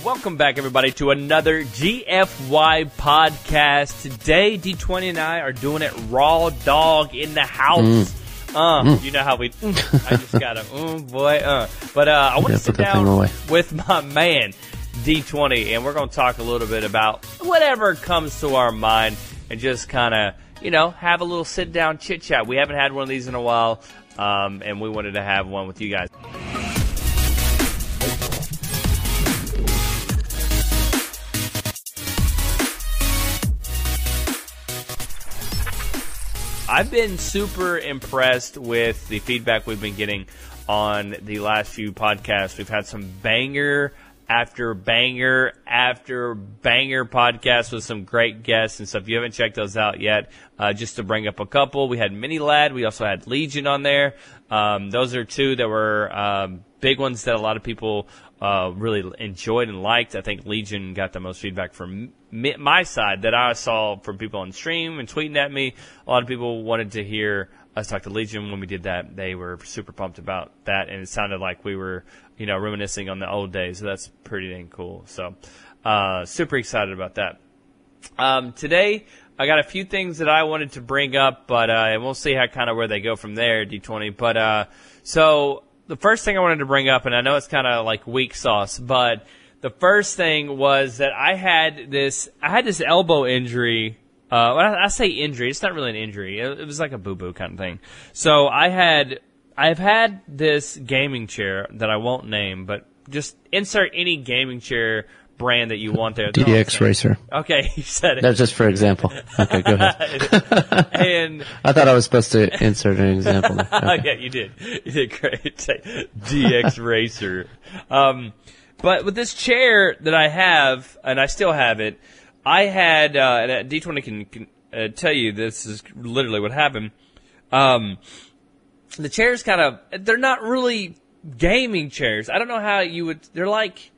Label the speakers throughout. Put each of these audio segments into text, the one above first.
Speaker 1: Welcome back, everybody, to another GFY podcast. Today, D20 and I are doing it raw dog in the house.
Speaker 2: Mm.
Speaker 1: Uh, you know how we. I just got a. oh boy, uh. But uh, I want to sit
Speaker 2: put that thing
Speaker 1: down with my man D20, and we're going to talk a little bit about whatever comes to our mind, and just kind of, you know, have a little sit down chit chat. We haven't had one of these in a while, um, and we wanted to have one with you guys. I've been super impressed with the feedback we've been getting on the last few podcasts. We've had some banger after banger after banger podcasts with some great guests and stuff. If you haven't checked those out yet, uh, just to bring up a couple, we had MiniLadd. We also had Legion on there. Um, those are two that were um, big ones that a lot of people uh, really enjoyed and liked. I think Legion got the most feedback from me, my side that I saw from people on stream and tweeting at me. A lot of people wanted to hear us talk to Legion when we did that. They were super pumped about that, and it sounded like we were, you know, reminiscing on the old days. So that's pretty dang cool. So, uh, super excited about that. Um, today, I got a few things that I wanted to bring up, but uh, we'll see how kind of where they go from there, D20. But uh, so the first thing I wanted to bring up, and I know it's kind of like weak sauce, but the first thing was that I had this, I had this elbow injury. Uh, when I, I say injury, it's not really an injury. It, it was like a boo boo kind of thing. So I had, I've had this gaming chair that I won't name, but just insert any gaming chair brand that you want there. They're
Speaker 2: DDX. Racer.
Speaker 1: Okay, you said it.
Speaker 2: That's just for example. Okay, go ahead.
Speaker 1: and
Speaker 2: I thought I was supposed to insert an example. there.
Speaker 1: oh,
Speaker 2: Okay.
Speaker 1: yeah, you did. You did great. DX Racer. Um, but with this chair that I have, and I still have it, I had, uh, and uh, D20 can, can uh, tell you this is literally what happened. Um, the chairs kind of, they're not really gaming chairs. I don't know how you would, they're like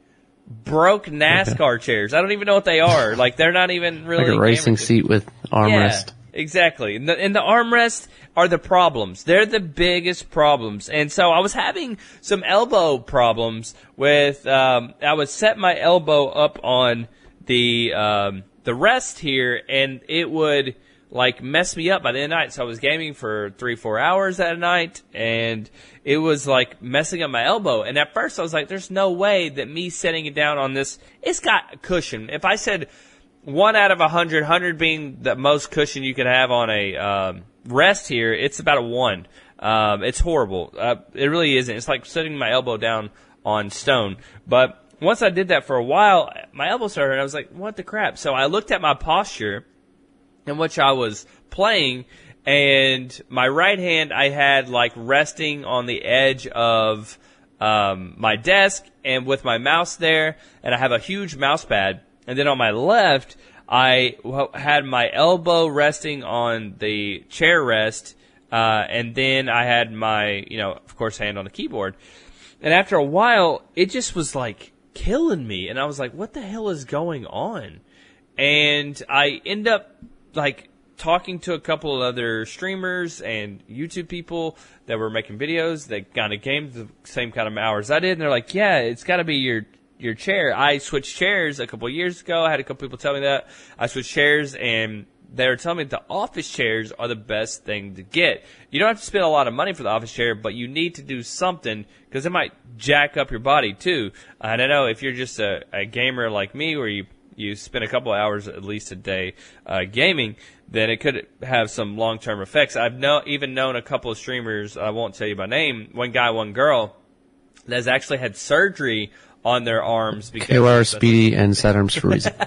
Speaker 1: broke NASCAR chairs. I don't even know what they are. Like, they're not even really
Speaker 2: Like a racing seat with armrest.
Speaker 1: Yeah, exactly. And the, and the armrests are the problems. They're the biggest problems. And so I was having some elbow problems with, um, I would set my elbow up on the, um, the rest here and it would like mess me up by the end of the night. So I was gaming for three, four hours that night and it was like messing up my elbow. And at first I was like, there's no way that me setting it down on this, it's got a cushion. If I said, one out of a hundred, hundred being the most cushion you could have on a um, rest here, it's about a one. Um, it's horrible. Uh, it really isn't. It's like setting my elbow down on stone. But once I did that for a while, my elbow started hurting. I was like, what the crap? So I looked at my posture in which I was playing, and my right hand I had like resting on the edge of um, my desk, and with my mouse there, and I have a huge mouse pad, and then on my left I had my elbow resting on the chair rest, uh, and then I had my you know of course hand on the keyboard, and after a while it just was like killing me, and I was like, what the hell is going on? and I end up like talking to a couple of other streamers and YouTube people that were making videos that kind of came the same kind of hours I did, and they're like, "Yeah, it's got to be your your chair." I switched chairs a couple years ago. I had a couple people tell me that I switched chairs, and they were telling me the office chairs are the best thing to get. You don't have to spend a lot of money for the office chair, but you need to do something because it might jack up your body too. And I don't know if you're just a, a gamer like me, where you you spend a couple of hours at least a day uh, gaming, then it could have some long term effects. I've know even known a couple of streamers. I won't tell you by name. One guy, one girl, that has actually had surgery on their arms because
Speaker 2: KYR Speedy and Saturns for reason.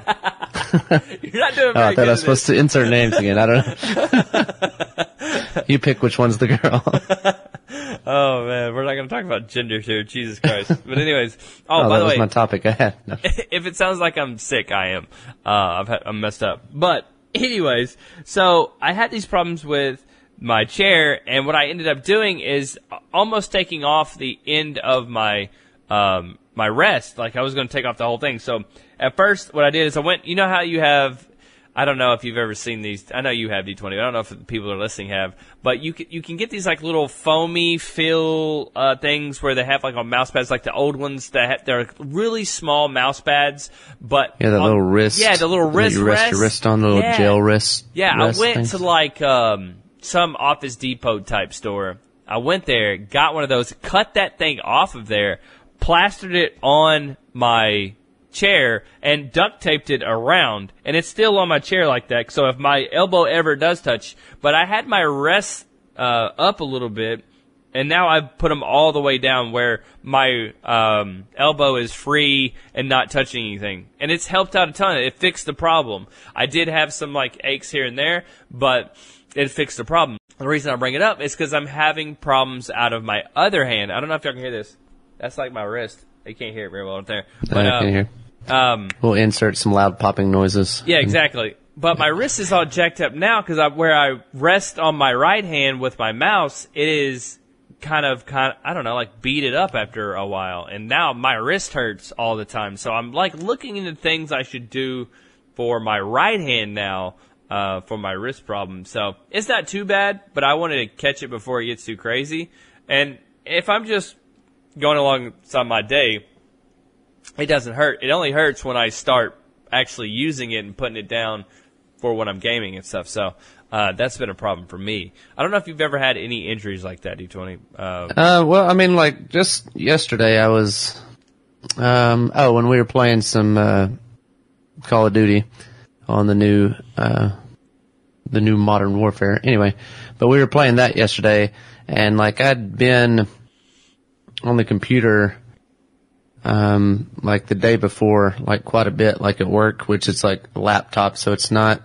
Speaker 1: You're not doing
Speaker 2: Oh,
Speaker 1: very
Speaker 2: I
Speaker 1: good.
Speaker 2: thought I was supposed to insert names again. I don't know. you pick which one's the girl.
Speaker 1: Oh man, we're not going to talk about gender here. Jesus Christ. But anyways, oh,
Speaker 2: Oh,
Speaker 1: by
Speaker 2: that
Speaker 1: the
Speaker 2: was
Speaker 1: way,
Speaker 2: my topic. I had. No.
Speaker 1: if it sounds like I'm sick, I am. Uh, I've had, I'm messed up. But anyways, so I had these problems with my chair, and what I ended up doing is almost taking off the end of my um, my rest. Like I was going to take off the whole thing. So at first, what I did is I went. You know how you have I don't know if you've ever seen these. I know you have D20. I don't know if the people are listening have, but you can, you can get these like little foamy feel uh, things where they have like on mouse pads, like the old ones that have, they're really small mouse pads, but
Speaker 2: Yeah, the
Speaker 1: on-
Speaker 2: little wrist.
Speaker 1: Yeah, the little wrist.
Speaker 2: You rest your wrist on the little
Speaker 1: Yeah.
Speaker 2: gel wrist.
Speaker 1: Yeah, I went
Speaker 2: things.
Speaker 1: to like um, some Office Depot type store. I went there, got one of those, cut that thing off of there, plastered it on my chair, and duct taped it around. And it's still on my chair like that. So if my elbow ever does touch, but I had my rest uh, up a little bit. And now I've put them all the way down where my um, elbow is free and not touching anything, and it's helped out a ton. It fixed the problem. I did have some like aches here and there, but it fixed the problem. The reason I bring it up is because I'm having problems out of my other hand. I don't know if y'all can hear this. That's like my wrist. You can't hear it very well out there. But,
Speaker 2: I
Speaker 1: uh,
Speaker 2: can hear.
Speaker 1: um,
Speaker 2: We'll insert some loud popping noises.
Speaker 1: yeah, exactly. But my wrist is all jacked up now because where I rest on my right hand with my mouse, it is kind of, kind I don't know, like beat it up after a while. And now my wrist hurts all the time. So I'm like looking into things I should do for my right hand now, uh, for my wrist problem. So it's not too bad, but I wanted to catch it before it gets too crazy. And if I'm just going alongside my day, it doesn't hurt. It only hurts when I start actually using it and putting it down for when I'm gaming and stuff. So uh, that's been a problem for me. I don't know if you've ever had any injuries like that, D20. Uh,
Speaker 2: Uh, well, I mean, like just yesterday, I was, um, oh, when we were playing some uh, Call of Duty on the new, uh, the new Modern Warfare. Anyway, but we were playing that yesterday, and like I'd been on the computer, um, like the day before, like quite a bit, like at work, which is like a laptop, so it's not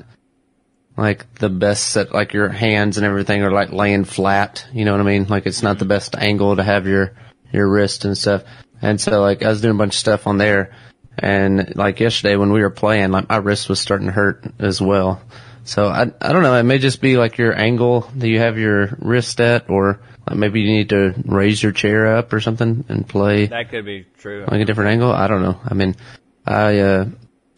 Speaker 2: like the best set, like your hands and everything are like laying flat. You know what I mean? Like it's not the best angle to have your, your wrist and stuff. And so like I was doing a bunch of stuff on there and like yesterday when we were playing, like my wrist was starting to hurt as well. So I, I don't know. It may just be like your angle that you have your wrist at or like maybe you need to raise your chair up or something and play
Speaker 1: that could be true.
Speaker 2: like a different angle. I don't know. I mean, I, uh,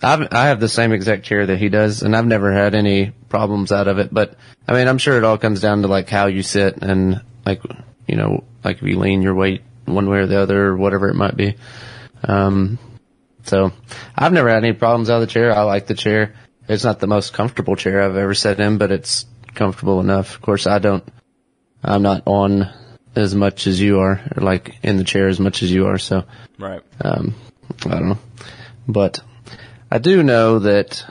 Speaker 2: I've, I have the same exact chair that he does, and I've never had any problems out of it. But I mean, I'm sure it all comes down to like how you sit and like you know, like if you lean your weight one way or the other, or whatever it might be. Um, so I've never had any problems out of the chair. I like the chair. It's not the most comfortable chair I've ever sat in, but it's comfortable enough. Of course, I don't. I'm not on as much as you are, or like in the chair as much as you are. So
Speaker 1: Right.
Speaker 2: um, I don't know, but I do know that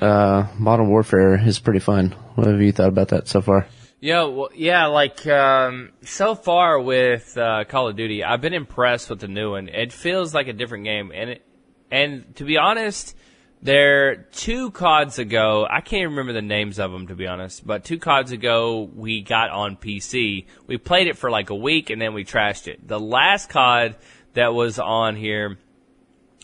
Speaker 2: uh, Modern Warfare is pretty fun. What have you thought about that so far?
Speaker 1: Yeah, well, yeah, like um, so far with uh, Call of Duty, I've been impressed with the new one. It feels like a different game, and it, and to be honest, there two CODs ago, I can't remember the names of them to be honest, but two CODs ago we got on PC. We played it for like a week and then we trashed it. The last COD that was on here,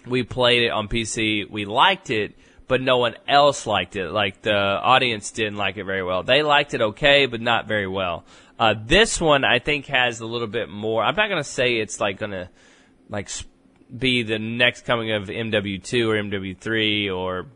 Speaker 1: we played it on PC. We liked it, but no one else liked it. Like the audience didn't like it very well. They liked it okay, but not very well. Uh, this one I think has a little bit more. I'm not gonna say it's like gonna like s- be the next coming of MW2 or MW3 or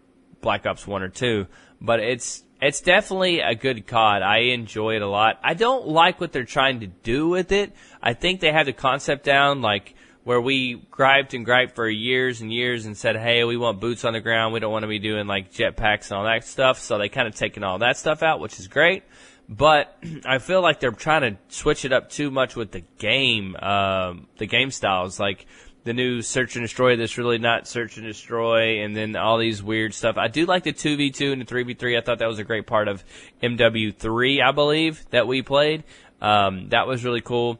Speaker 1: Black Ops 1 or 2, but it's it's definitely a good COD. I enjoy it a lot. I don't like what they're trying to do with it. I think they have the concept down, like where we griped and griped for years and years and said, hey, we want boots on the ground. We don't want to be doing like jetpacks and all that stuff. So they kind of taken all that stuff out, which is great. But I feel like they're trying to switch it up too much with the game, um, the game styles. Like the new search and destroy that's really not search and destroy, and then all these weird stuff. I do like the 2v2 and the 3v3. I thought that was a great part of MW3, I believe, that we played. Um, that was really cool.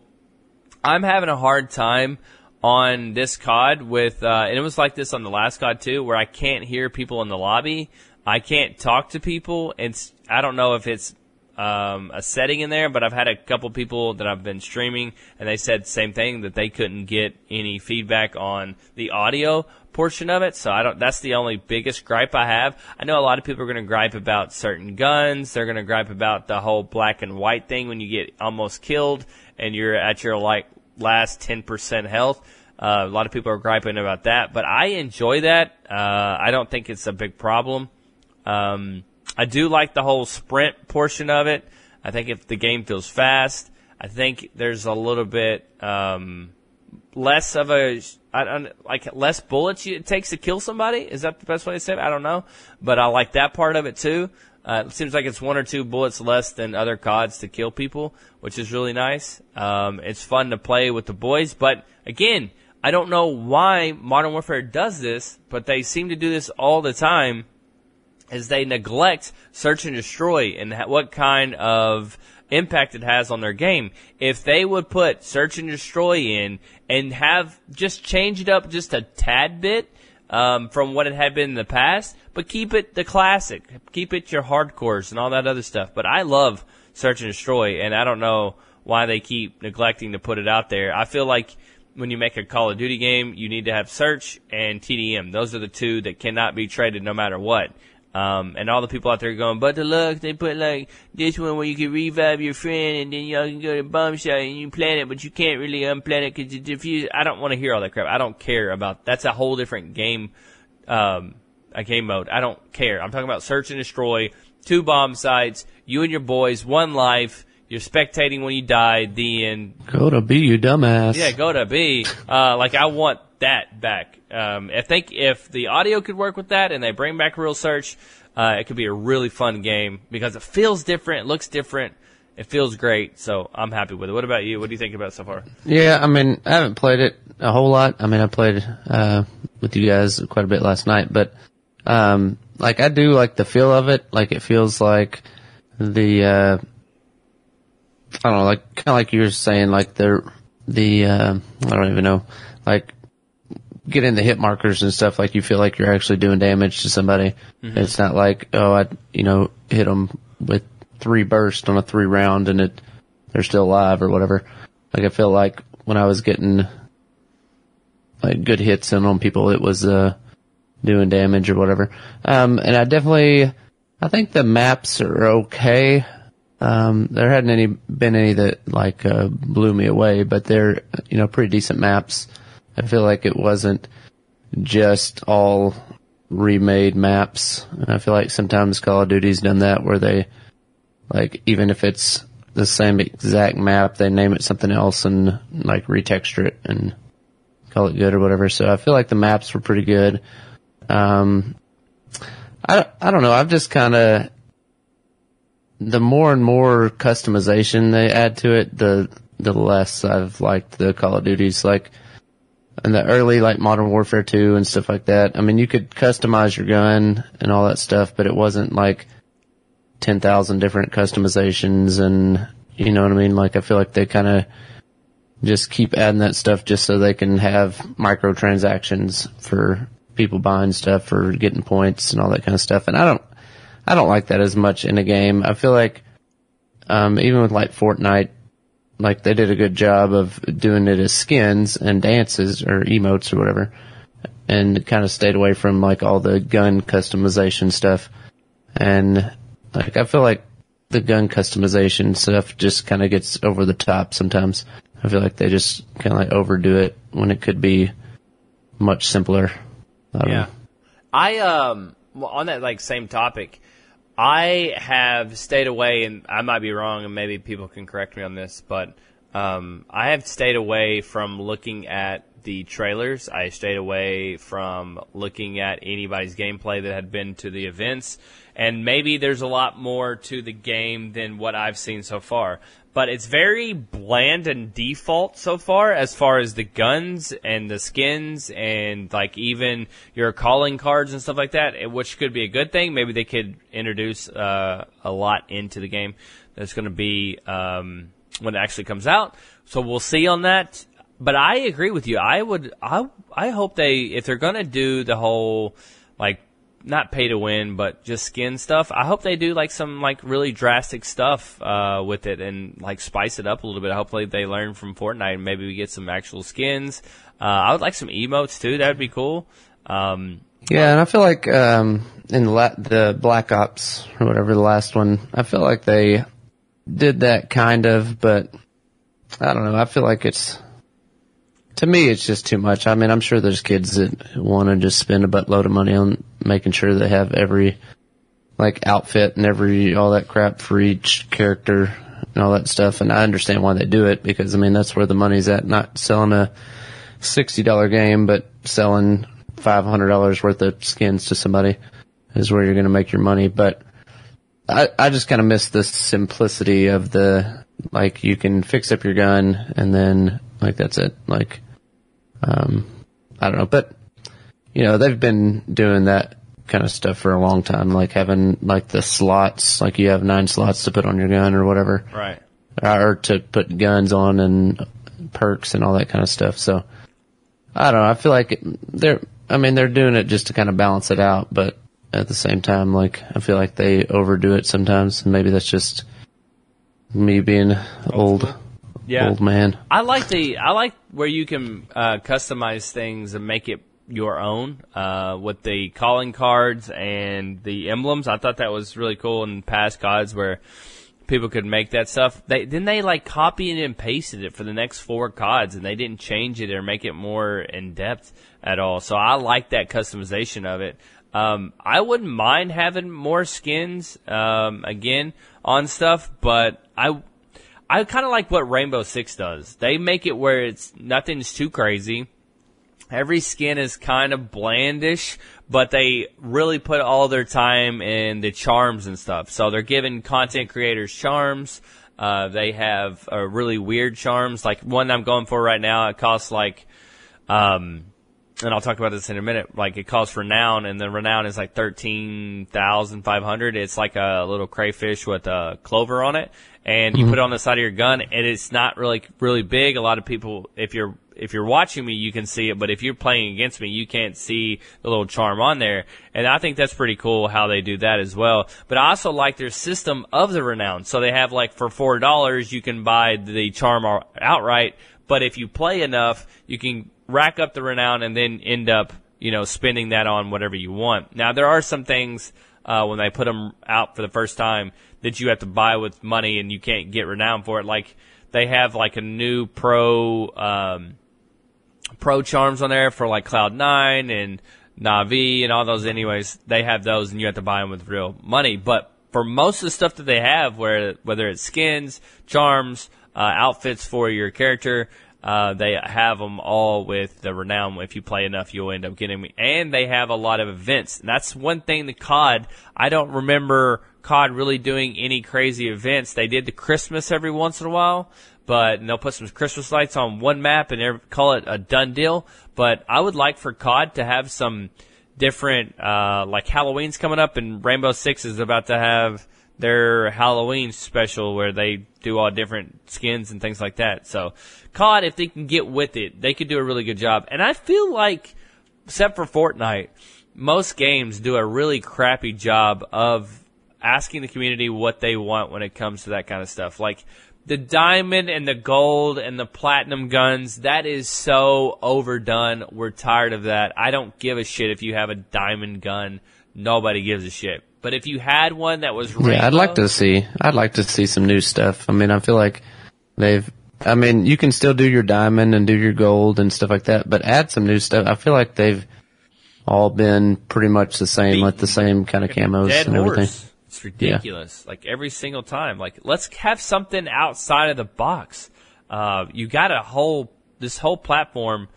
Speaker 1: I'm having a hard time on this COD with, uh, and it was like this on the last COD too, where I can't hear people in the lobby. I can't talk to people. and I don't know if it's, um, a setting in there, but I've had a couple people that I've been streaming and they said the same thing that they couldn't get any feedback on the audio portion of it. So I don't, that's the only biggest gripe I have. I know a lot of people are going to gripe about certain guns. They're going to gripe about the whole black and white thing when you get almost killed and you're at your like last 10% health. Uh, a lot of people are griping about that, but I enjoy that. Uh, I don't think it's a big problem. Um, I do like the whole sprint portion of it. I think if the game feels fast, I think there's a little bit um, less of a I don't, like less bullets it takes to kill somebody. Is that the best way to say it? I don't know, but I like that part of it too. Uh, it seems like it's one or two bullets less than other CODs to kill people, which is really nice. Um, it's fun to play with the boys, but again, I don't know why Modern Warfare does this, but they seem to do this all the time. Is they neglect search and destroy and what kind of impact it has on their game. If they would put search and destroy in and have just change it up just a tad bit um, from what it had been in the past, but keep it the classic, keep it your hardcores and all that other stuff. But I love search and destroy, and I don't know why they keep neglecting to put it out there. I feel like when you make a Call of Duty game, you need to have search and TDM. Those are the two that cannot be traded no matter what. Um, and all the people out there going, but the luck, they put like this one where you can revive your friend and then y'all can go to bomb shot and you plant it, but you can't really unplant it because it diffuse. I don't want to hear all that crap. I don't care about, that's a whole different game, um, a game mode. I don't care. I'm talking about search and destroy, two bomb sites, you and your boys, one life, you're spectating when you die, the end.
Speaker 2: Go to B, you dumbass.
Speaker 1: Yeah, go to B. Uh, like I want that back. Um, if they if the audio could work with that and they bring back real search, uh, it could be a really fun game because it feels different, it looks different, it feels great. So I'm happy with it. What about you? What do you think about it so far?
Speaker 2: Yeah, I mean, I haven't played it a whole lot. I mean, I played uh, with you guys quite a bit last night, but um, like I do like the feel of it. Like it feels like the uh, I don't know, like kind of like you were saying, like the the uh, I don't even know, like getting the hit markers and stuff, like you feel like you're actually doing damage to somebody. Mm-hmm. It's not like, oh, I, you know, hit them with three bursts on a three round and it, they're still alive or whatever. Like I feel like when I was getting like good hits in on people, it was, uh, doing damage or whatever. Um, and I definitely, I think the maps are okay. Um, there hadn't any, been any that like, uh, blew me away, but they're, you know, pretty decent maps. I feel like it wasn't just all remade maps. I feel like sometimes Call of Duty's done that where they, like, even if it's the same exact map, they name it something else and like retexture it and call it good or whatever. So I feel like the maps were pretty good. Um, I, I don't know. I've just kind of, the more and more customization they add to it, the, the less I've liked the Call of Duties. Like, in the early like Modern Warfare 2 and stuff like that. I mean, you could customize your gun and all that stuff, but it wasn't like 10,000 different customizations and you know what I mean? Like I feel like they kind of just keep adding that stuff just so they can have microtransactions for people buying stuff or getting points and all that kind of stuff. And I don't, I don't like that as much in a game. I feel like, um, even with like Fortnite, like they did a good job of doing it as skins and dances or emotes or whatever, and kind of stayed away from like all the gun customization stuff. And like I feel like the gun customization stuff just kind of gets over the top sometimes. I feel like they just kind of like overdo it when it could be much simpler.
Speaker 1: I yeah. Know. I um on that like same topic. I have stayed away, and I might be wrong, and maybe people can correct me on this, but um, I have stayed away from looking at the trailers. I stayed away from looking at anybody's gameplay that had been to the events. And maybe there's a lot more to the game than what I've seen so far. But it's very bland and default so far as far as the guns and the skins and like even your calling cards and stuff like that, which could be a good thing. Maybe they could introduce uh, a lot into the game that's going to be um, when it actually comes out. So we'll see on that but I agree with you. I would, I, I hope they, if they're gonna do the whole, like, not pay to win, but just skin stuff. I hope they do like some like really drastic stuff uh, with it and like spice it up a little bit. Hopefully they learn from Fortnite and maybe we get some actual skins. Uh, I would like some emotes too. That would be cool. Um,
Speaker 2: yeah, and I feel like um, in la- the Black Ops or whatever the last one, I feel like they did that kind of, but I don't know. I feel like it's to me, it's just too much. I mean, I'm sure there's kids that want to just spend a buttload of money on making sure they have every like outfit and every all that crap for each character and all that stuff. And I understand why they do it because I mean that's where the money's at. Not selling a sixty dollar game, but selling five hundred dollars worth of skins to somebody is where you're going to make your money. But I I just kind of miss the simplicity of the like you can fix up your gun and then like that's it. Like um I don't know, but you know they've been doing that kind of stuff for a long time, like having like the slots, like you have nine slots to put on your gun or whatever,
Speaker 1: Right.
Speaker 2: or to put guns on and perks and all that kind of stuff. So I don't know. I feel like they're, I mean, they're doing it just to kind of balance it out, but at the same time, like I feel like they overdo it sometimes. And maybe that's just me being old,
Speaker 1: Yeah.
Speaker 2: old man.
Speaker 1: I like the I like where you can uh, customize things and make it your own uh, with the calling cards and the emblems. I thought that was really cool in past CODs where people could make that stuff. They then they like copied and pasted it for the next four CODs and they didn't change it or make it more in depth at all. So I like that customization of it. Um, I wouldn't mind having more skins um, again on stuff, but I I kind of like what Rainbow Six does. They make it where it's nothing's too crazy. Every skin is kind of blandish, but they really put all their time in the charms and stuff. So they're giving content creators charms. Uh, they have uh, really weird charms. Like one I'm going for right now, it costs like, um, and I'll talk about this in a minute. Like it costs renown, and the renown is like thirteen thousand five hundred. It's like a little crayfish with a clover on it, and you mm-hmm. put it on the side of your gun, and it's not really really big. A lot of people, if you're if you're watching me, you can see it, but if you're playing against me, you can't see the little charm on there. And I think that's pretty cool how they do that as well. But I also like their system of the renown. So they have like for four dollars, you can buy the charm outright. But if you play enough, you can rack up the renown and then end up, you know, spending that on whatever you want. Now there are some things uh, when they put them out for the first time that you have to buy with money and you can't get renown for it. Like they have like a new pro um, pro charms on there for like Cloud Nine and Navi and all those. Anyways, they have those and you have to buy them with real money. But for most of the stuff that they have, where whether it's skins, charms, uh, outfits for your character. Uh, they have them all with the renown. If you play enough, you'll end up getting me. And they have a lot of events. And that's one thing the COD, I don't remember COD really doing any crazy events. They did the Christmas every once in a while, but they'll put some Christmas lights on one map and call it a done deal. But I would like for COD to have some different, uh, like Halloween's coming up and Rainbow Six is about to have their Halloween special where they do all different skins and things like that. So, COD, if they can get with it, they could do a really good job. And I feel like, except for Fortnite, most games do a really crappy job of asking the community what they want when it comes to that kind of stuff. Like, the diamond and the gold and the platinum guns, that is so overdone. We're tired of that. I don't give a shit if you have a diamond gun. Nobody gives a shit. But if you had one that was rainbow,
Speaker 2: Yeah, I'd like to see. I'd like to see some new stuff. I mean, I feel like they've. I mean, you can still do your diamond and do your gold and stuff like that, but add some new stuff. I feel like they've all been pretty much the same, with the same kind of camos
Speaker 1: dead
Speaker 2: and everything.
Speaker 1: horse. It's ridiculous. Like every single time. Like let's have something outside of the box. Uh, you got a whole this whole platform.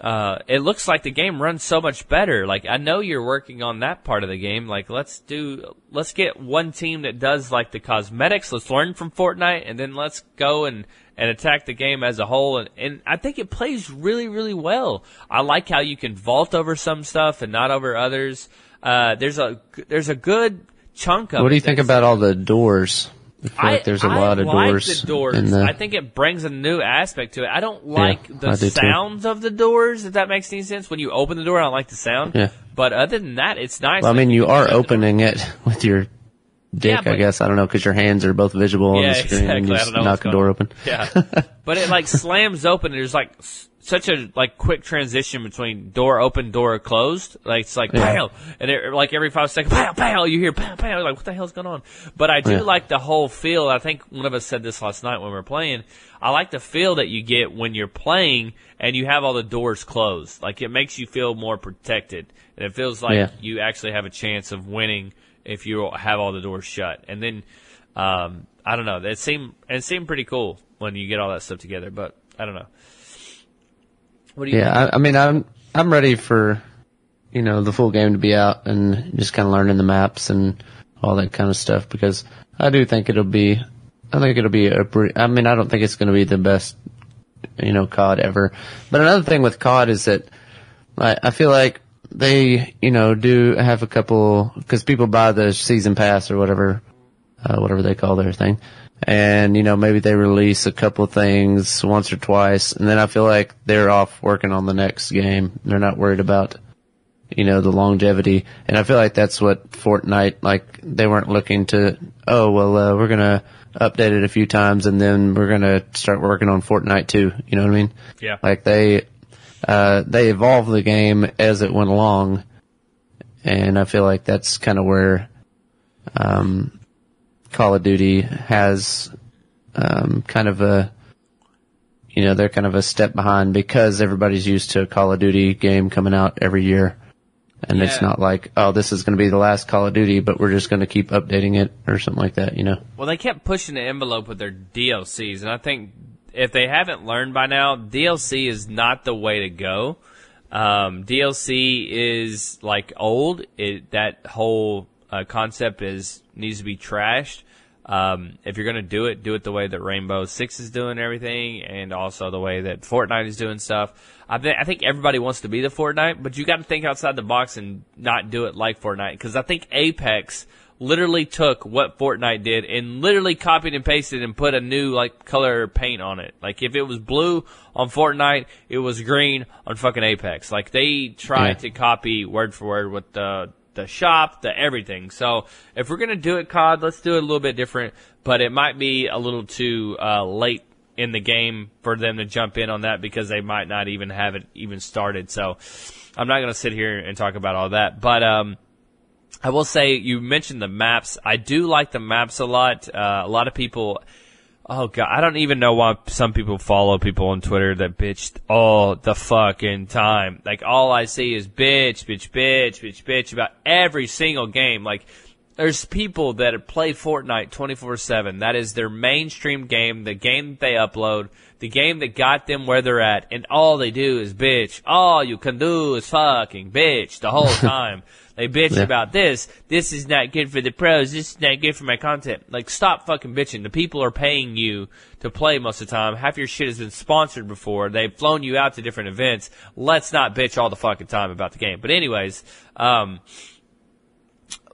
Speaker 1: Uh, it looks like the game runs so much better. Like I know you're working on that part of the game. Like let's do let's get one team that does like the cosmetics. Let's learn from Fortnite and then let's go and and attack the game as a whole. And, and I think it plays really really well. I like how you can vault over some stuff and not over others. Uh, there's a there's a good chunk of
Speaker 2: What do you think about all the doors? I feel like there's a
Speaker 1: I
Speaker 2: lot of
Speaker 1: like
Speaker 2: doors.
Speaker 1: The doors.
Speaker 2: the-
Speaker 1: I think it brings a new aspect to it. I don't like the
Speaker 2: I do too.
Speaker 1: sounds of the doors. If that makes any sense, when you open the door, I don't like the sound.
Speaker 2: Yeah.
Speaker 1: But other than that, it's nice.
Speaker 2: well, I mean, you
Speaker 1: can
Speaker 2: are
Speaker 1: the
Speaker 2: opening it with your dick,
Speaker 1: Yeah,
Speaker 2: I guess. I don't know, because your hands are both visible
Speaker 1: Yeah,
Speaker 2: on the screen and
Speaker 1: exactly.
Speaker 2: you just knock the door
Speaker 1: on.
Speaker 2: open.
Speaker 1: Yeah. but it like slams open. And there's like s- such a like quick transition between door open, door closed. Like it's like
Speaker 2: Yeah.
Speaker 1: pow, and it, like every five seconds, pow, pow. You hear pow, pow. Like what the hell's going on? But I do
Speaker 2: Yeah.
Speaker 1: like the whole feel. I think one of us said this last night when we were playing. I like the feel that you get when you're playing and you have all the doors closed. Like it makes you feel more protected, and it feels like
Speaker 2: Yeah.
Speaker 1: you actually have a chance of winning if you have all the doors shut. And then um, I don't know. It seemed it seemed pretty cool when you get all that stuff together. But I don't know.
Speaker 2: What do you? Yeah, I, I mean, I'm I'm ready for you know the full game to be out and just kind of learning the maps and all that kind of stuff because I do think it'll be I think it'll be a pretty, I mean I don't think it's going to be the best you know COD ever but another thing with COD is that I, I feel like they you know do have a couple because people buy the season pass or whatever uh, whatever they call their thing and you know maybe they release a couple things once or twice and then I feel like they're off working on the next game they're not worried about you know, the longevity. And I feel like that's what Fortnite, like, they weren't looking to, oh, well, uh, we're gonna update it a few times and then we're gonna start working on Fortnite too. You know what I mean?
Speaker 1: Yeah.
Speaker 2: Like they, uh, they evolved the game as it went along. And I feel like that's kind of where, um, Call of Duty has, um, kind of a, you know, they're kind of a step behind because everybody's used to a Call of Duty game coming out every year. And yeah. it's not like, oh, this is going to be the last Call of Duty, but we're just going to keep updating it or something like that, you know?
Speaker 1: Well, they kept pushing the envelope with their DLCs, and I think if they haven't learned by now, DLC is not the way to go. Um, DLC is like old. It, that whole uh, concept is needs to be trashed. Um, if you're to do it, do it the way that Rainbow Six is doing everything, and also the way that Fortnite is doing stuff. I, th- I think everybody wants to be the Fortnite, but you got to think outside the box and not do it like Fortnite. Because I think Apex literally took what Fortnite did and literally copied and pasted and put a new like color paint on it. Like if it was blue on Fortnite, it was green on fucking Apex. Like they tried yeah. to copy word for word with the the shop, the everything. So if we're gonna do it COD, let's do it a little bit different. But it might be a little too uh, late in the game for them to jump in on that because they might not even have it even started. So I'm not gonna sit here and talk about all that. But um, I will say you mentioned the maps. I do like the maps a lot. Uh, a lot of people Oh god, I don't even know why some people follow people on Twitter that bitch all the fucking time. Like all I see is bitch, bitch, bitch, bitch, bitch about every single game. Like there's people that play Fortnite 24/7. That is their mainstream game, the game that they upload, the game that got them where they're at, and all they do is bitch. All you can do is fucking bitch the whole time. They bitch yeah. about this. This is not good for the pros. This is not good for my content. Like, stop fucking bitching. The people are paying you to play most of the time. Half your shit has been sponsored before. They've flown you out to different events. Let's not bitch all the fucking time about the game. But anyways, um,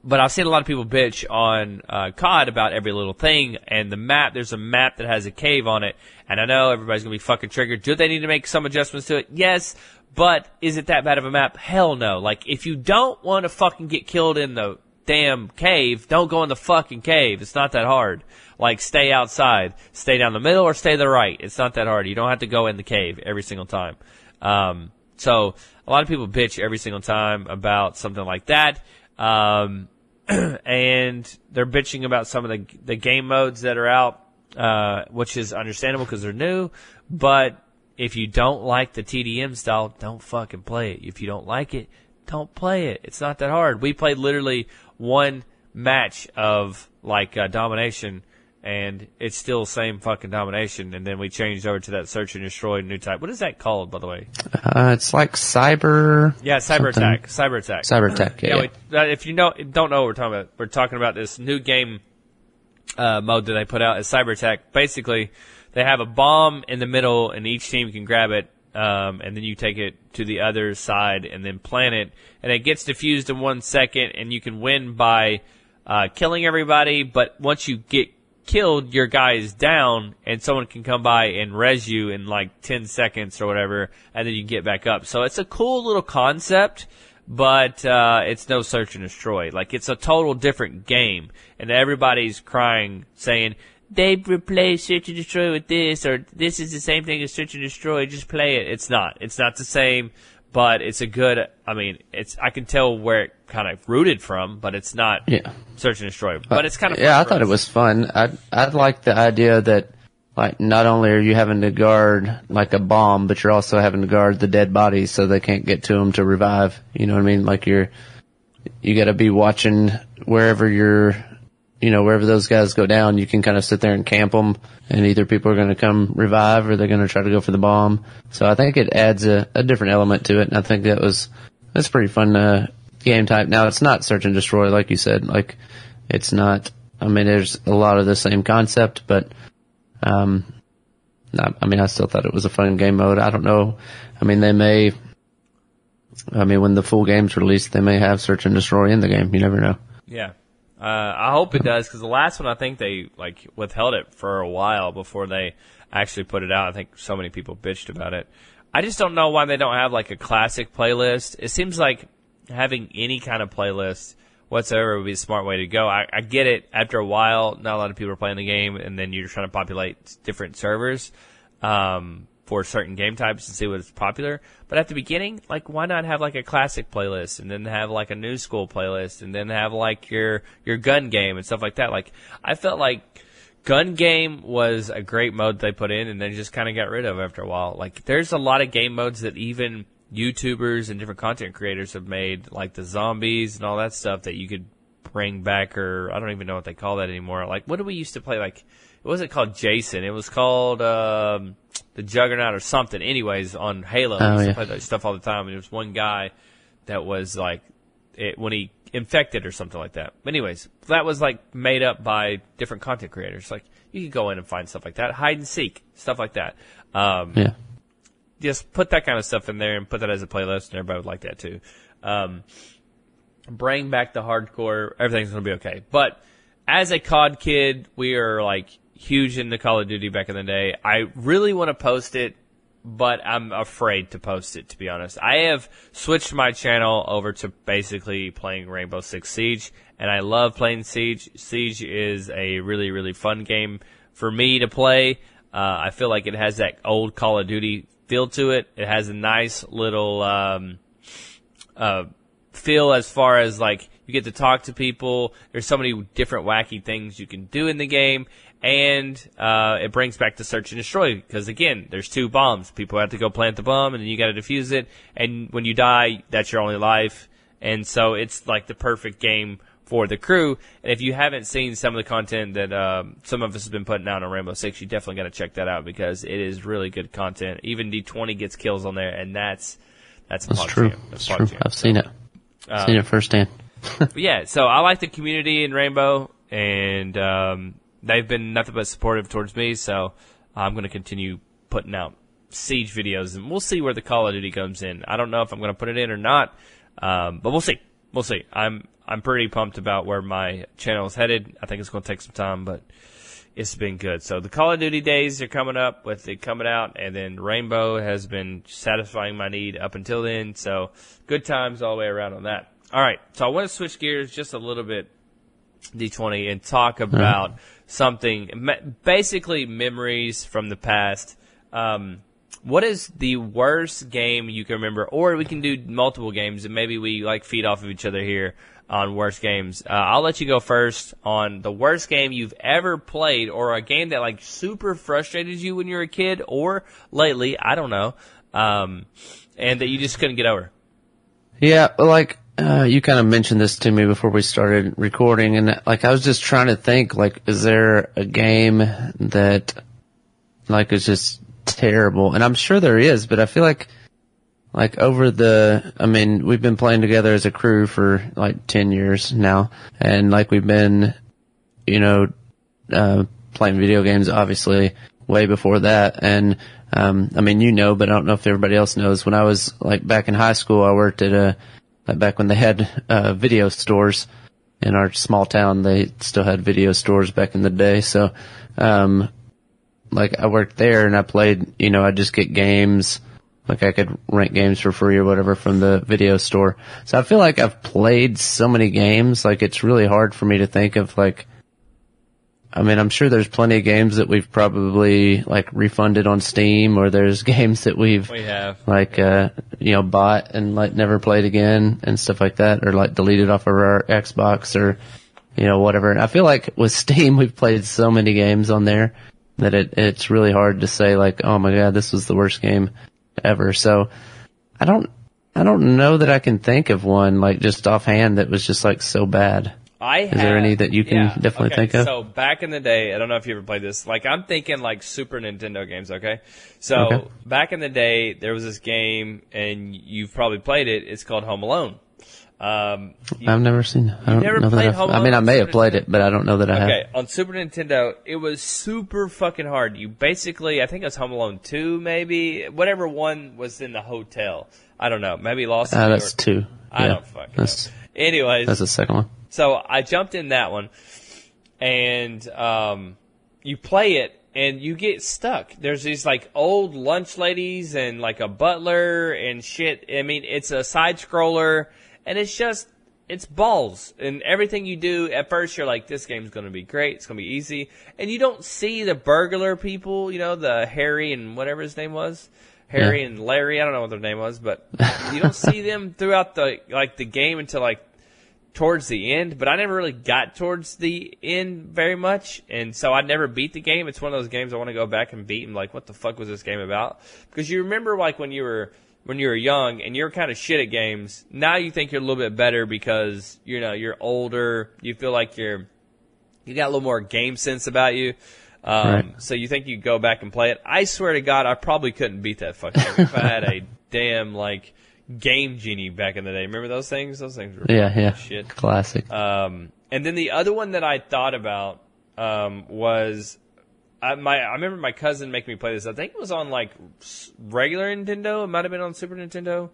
Speaker 1: but I've seen a lot of people bitch on uh, COD about every little thing, and the map. There's a map that has a cave on it, and I know everybody's gonna be fucking triggered. Do they need to make some adjustments to it? Yes, but is it that bad of a map? Hell no. Like, if you don't want to fucking get killed in the damn cave, don't go in the fucking cave. It's not that hard. Like, stay outside. Stay down the middle or stay the right. It's not that hard. You don't have to go in the cave every single time. Um, so, a lot of people bitch every single time about something like that. Um, and they're bitching about some of the, the game modes that are out, uh, which is understandable because they're new, but if you don't like the TDM style, don't fucking play it. If you don't like it, don't play it. It's not that hard. We played literally one match of like uh, domination, and it's still same fucking domination. And then we changed over to that search and destroy new type. What is that called, by the way?
Speaker 2: Uh, it's like cyber.
Speaker 1: Yeah, cyber something. attack. Cyber attack.
Speaker 2: Cyber attack. Yeah. yeah,
Speaker 1: yeah. We, if you know, don't know what we're talking about, we're talking about this new game uh, mode that they put out as cyber attack. Basically they have a bomb in the middle, and each team can grab it, um, and then you take it to the other side and then plant it, and it gets defused in one second, and you can win by uh, killing everybody. But once you get killed, your guy is down, and someone can come by and res you in like 10 seconds or whatever, and then you get back up. So it's a cool little concept, but uh, it's no search and destroy. Like it's a total different game, and everybody's crying, saying, they replace Search and Destroy with this, or this is the same thing as Search and Destroy. Just play it. It's not. It's not the same, but it's a good. I mean, it's. I can tell where it kind of rooted from, but it's not.
Speaker 2: Yeah.
Speaker 1: Search and Destroy, uh, but it's kind of.
Speaker 2: Yeah, I thought us. it was fun. I I like the idea that. Like, not only are you having to guard, like, a bomb, but you're also having to guard the dead bodies so they can't get to them to revive. You know what I mean? Like, you're, you got to be watching wherever you're, you know, wherever those guys go down. You can kind of sit there and camp them, and either people are going to come revive or they're going to try to go for the bomb. So I think it adds a, a different element to it, and I think that was that's pretty fun uh, game type. Now it's not search and destroy, like you said. Like it's not. I mean, there's a lot of the same concept, but um, I mean, I still thought it was a fun game mode. I don't know. I mean, they may. I mean, when the full game's released, they may have search and destroy in the game. You never know.
Speaker 1: Yeah. Uh, I hope it does because the last one I think they like withheld it for a while before they actually put it out. I think so many people bitched about it. I just don't know why they don't have like a classic playlist. It seems like having any kind of playlist whatsoever would be a smart way to go. I, I get it. After a while, not a lot of people are playing the game, and then you're trying to populate different servers um, for certain game types and see what's popular. But at the beginning, like, why not have like a classic playlist, and then have like a new school playlist, and then have like your your gun game and stuff like that. Like, I felt like gun game was a great mode they put in, and then just kind of got rid of after a while. Like, there's a lot of game modes that even YouTubers and different content creators have made, like the zombies and all that stuff that you could bring back, or I don't even know what they call that anymore. Like, what do we used to play? Like, it wasn't called Jason. It was called um, the Juggernaut or something. Anyways, on Halo,
Speaker 2: Oh,
Speaker 1: we
Speaker 2: yeah.
Speaker 1: that stuff all the time. And there was one guy that was like, it, when he infected or something like that. But Anyways, that was like made up by different content creators. Like, you could go in and find stuff like that, hide and seek, stuff like that. Um,
Speaker 2: Yeah.
Speaker 1: just put that kind of stuff in there and put that as a playlist, and everybody would like that too. Um, bring back the hardcore, everything's gonna be okay. But as a COD kid, we are like huge into Call of Duty back in the day. I really want to post it, but I'm afraid to post it to be honest. I have switched my channel over to basically playing Rainbow Six Siege, and I love playing Siege. Siege is a really really fun game for me to play. Uh, I feel like it has that old Call of Duty feel to it. It has a nice little um, uh, feel as far as like you get to talk to people. There's so many different wacky things you can do in the game, and uh, it brings back the search and destroy because again, there's two bombs. People have to go plant the bomb, and then you got to defuse it. And when you die, that's your only life. And so it's like the perfect game for the crew. And if you haven't seen some of the content that um, some of us have been putting out on Rainbow Six, you definitely got to check that out because it is really good content. Even D20 gets kills on there, and that's that's
Speaker 2: That's true.
Speaker 1: That's
Speaker 2: That's true.
Speaker 1: PogChamp.
Speaker 2: I've seen it.
Speaker 1: Um,
Speaker 2: seen it firsthand.
Speaker 1: Yeah, so I like the community in Rainbow, and um, they've been nothing but supportive towards me. So I'm going to continue putting out siege videos, and we'll see where the Call of Duty comes in. I don't know if I'm going to put it in or not, um, but we'll see. We'll see. I'm I'm pretty pumped about where my channel is headed. I think it's going to take some time, but it's been good. So the Call of Duty days are coming up with it coming out, and then Rainbow has been satisfying my need up until then. So good times all the way around on that. All right, so I want to switch gears just a little bit, D20, and talk about something, basically memories from the past. Um, what is the worst game you can remember? Or we can do multiple games, and maybe we like feed off of each other here on worst games. Uh, I'll let you go first on the worst game you've ever played, or a game that like super frustrated you when you were a kid, or lately, I don't know, um, and that you just couldn't get over.
Speaker 2: Yeah, like uh, you kind of mentioned this to me before we started recording, and like I was just trying to think, like, is there a game that like is just terrible? And I'm sure there is, but I feel like like over the, I mean, we've been playing together as a crew for like ten years now, and like we've been, you know, uh, playing video games obviously way before that, and um, I mean, you know, but I don't know if everybody else knows. When I was like back in high school, I worked at a back when they had uh, video stores in our small town. They still had video stores back in the day. So, um, like I worked there and I played. You know, I just get games. Like I could rent games for free or whatever from the video store. So I feel like I've played so many games. Like it's really hard for me to think of like. I mean, I'm sure there's plenty of games that we've probably like refunded on Steam, or there's games that we've
Speaker 1: We have.
Speaker 2: like uh you know bought and like never played again and stuff like that or like deleted off of our Xbox or you know whatever. And I feel like with Steam we've played so many games on there that it it's really hard to say like oh my god this was the worst game ever. So I don't I don't know that I can think of one like just offhand that was just like so bad.
Speaker 1: I
Speaker 2: Is there any that you can definitely
Speaker 1: okay,
Speaker 2: think of?
Speaker 1: So back in the day, I don't know if you ever played this. Like I'm thinking like Super Nintendo games. Okay, so
Speaker 2: Okay.
Speaker 1: back in the day, there was this game, and you've probably played it. It's called Home Alone. Um, you-
Speaker 2: I've never seen. I don't
Speaker 1: never
Speaker 2: know that I've,
Speaker 1: Home
Speaker 2: I mean, I may have played
Speaker 1: Nintendo?
Speaker 2: it, but I don't know that I
Speaker 1: Okay,
Speaker 2: have.
Speaker 1: on Super Nintendo, it was super fucking hard. You basically, I think it was Home Alone 2, maybe. Whatever one was in the hotel. I don't know. Maybe Lost in
Speaker 2: Uh, that's two.
Speaker 1: I
Speaker 2: Yeah.
Speaker 1: don't fucking know. Anyways,
Speaker 2: that's the second one.
Speaker 1: So I jumped in that one, and um, you play it, and you get stuck. There's these like old lunch ladies and like a butler and shit. I mean, it's a side scroller, and it's just it's balls. And everything you do at first, you're like, this game's gonna be great. It's gonna be easy, and you don't see the burglar people. You know, the Harry and whatever his name was. Harry
Speaker 2: Yeah.
Speaker 1: and Larry, I don't know what their name was, but you don't see them throughout the like the game until like towards the end, but I never really got towards the end very much, and so I never beat the game. It's one of those games I want to go back and beat and like, what the fuck was this game about? Because you remember like when you were when you were young and you're kind of shit at games. Now you think you're a little bit better because you know you're older. You feel like you're you got a little more game sense about you. Um,
Speaker 2: Right.
Speaker 1: So you think you go back and play it. I swear to God, I probably couldn't beat that fucking game if I had a damn like game genie back in the day. Remember those things? Those things were
Speaker 2: Yeah, yeah.
Speaker 1: shit.
Speaker 2: Classic.
Speaker 1: Um, and then the other one that I thought about um, was I, my. I remember my cousin making me play this. I think it was on like regular Nintendo. It might have been on Super Nintendo,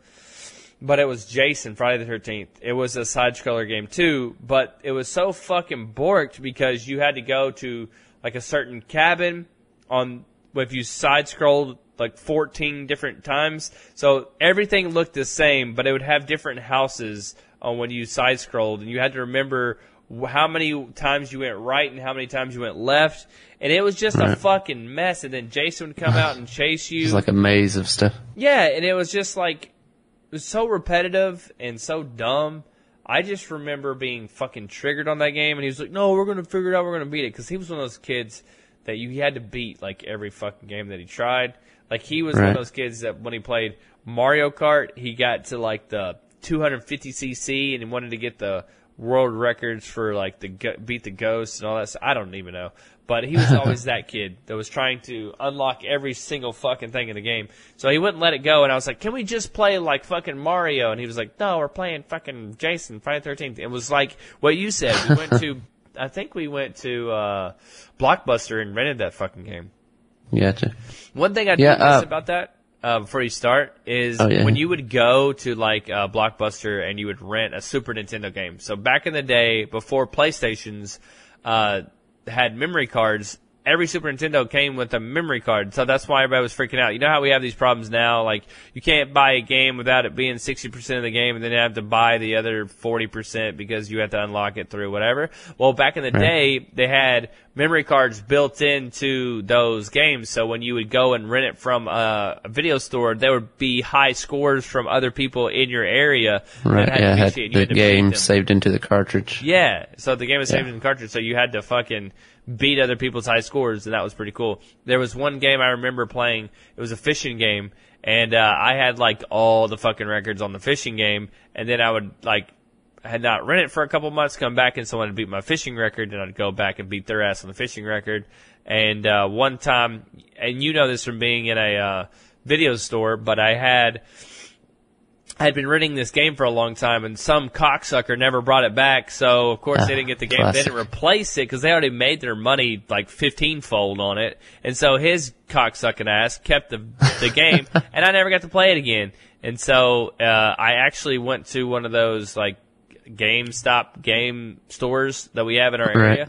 Speaker 1: but it was Jason Friday the Thirteenth. It was a side scroller game too, but it was so fucking borked because you had to go to like a certain cabin on if you side scrolled like 14 different times. So everything looked the same, but it would have different houses on when you side scrolled, and you had to remember how many times you went right and how many times you went left, and it was just a fucking mess. And then Jason would come out and chase you.
Speaker 2: It's like a maze of stuff.
Speaker 1: Yeah, and it was just like it was so repetitive and so dumb. I just remember being fucking triggered on that game, and he was like, "No, we're gonna figure it out. We're gonna beat it." Because he was one of those kids that you had to beat like every fucking game that he tried. Like he was one of those kids that when he played Mario Kart, he got to like the 250cc and he wanted to get the world records for like the beat the ghosts and all that. Stuff. I don't even know, but he was always that kid that was trying to unlock every single fucking thing in the game. So he wouldn't let it go, and I was like, "Can we just play like fucking Mario?" And he was like, "No, we're playing fucking Jason Friday Thirteenth. It was like what you said. We went to, I think we went to uh, Blockbuster and rented that fucking game.
Speaker 2: Gotcha.
Speaker 1: One thing I
Speaker 2: Yeah, uh,
Speaker 1: about that uh, before you start is
Speaker 2: Oh, yeah.
Speaker 1: when you would go to like uh, Blockbuster and you would rent a Super Nintendo game. So back in the day, before PlayStations uh, had memory cards, every Super Nintendo came with a memory card. So that's why everybody was freaking out. You know how we have these problems now? Like you can't buy a game without it being 60% of the game and then you have to buy the other 40% because you have to unlock it through whatever. Well, back in the
Speaker 2: Right.
Speaker 1: day, they had memory cards built into those games. So when you would go and rent it from a, a video store, there would be high scores from other people in your area.
Speaker 2: Right. Yeah,
Speaker 1: to
Speaker 2: had
Speaker 1: shit, and you
Speaker 2: the
Speaker 1: had
Speaker 2: game saved into the cartridge.
Speaker 1: Yeah, so the game was saved
Speaker 2: Yeah.
Speaker 1: in the cartridge, so you had to fucking beat other people's high scores, and that was pretty cool. There was one game I remember playing. It was a fishing game, and uh, I had like all the fucking records on the fishing game, and then I would like had not rent it for a couple months, come back and someone would beat my fishing record, and I'd go back and beat their ass on the fishing record. And uh, one time, and you know this from being in a uh, video store, but I had had been renting this game for a long time, and some cocksucker never brought it back. So of course they
Speaker 2: Ah,
Speaker 1: didn't get the game.
Speaker 2: classic.
Speaker 1: They didn't replace it because they already made their money like fifteen fold on it. And so his cocksucking ass kept the the game, and I never got to play it again. And so uh, I actually went to one of those like GameStop game stores that we have in our
Speaker 2: Right.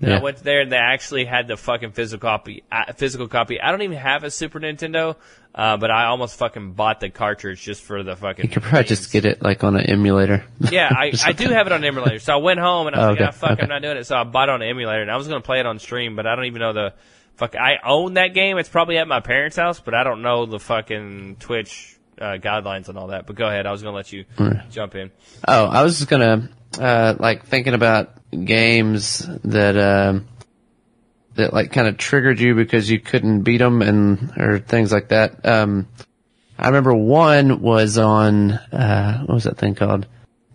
Speaker 1: And I went there and they actually had the fucking physical copy. Uh, physical copy. I don't even have a Super Nintendo, uh, but I almost fucking bought the cartridge just for the fucking.
Speaker 2: You could probably just get it like on an emulator.
Speaker 1: Yeah, I, I do have it on an emulator. So I went home and I was
Speaker 2: Okay,
Speaker 1: like, ah, fuck,
Speaker 2: okay.
Speaker 1: I'm not doing it. So I bought it on the emulator and I was going to play it on stream, but I don't even know the fuck. I own that game. It's probably at my parents' house, but I don't know the fucking Twitch uh, guidelines and all that. But go ahead. I was going to let you jump in.
Speaker 2: Oh, I was just gonna uh, like thinking about games that um, that like kind of triggered you because you couldn't beat them and or things like that. Um, I remember one was on uh, what was that thing called?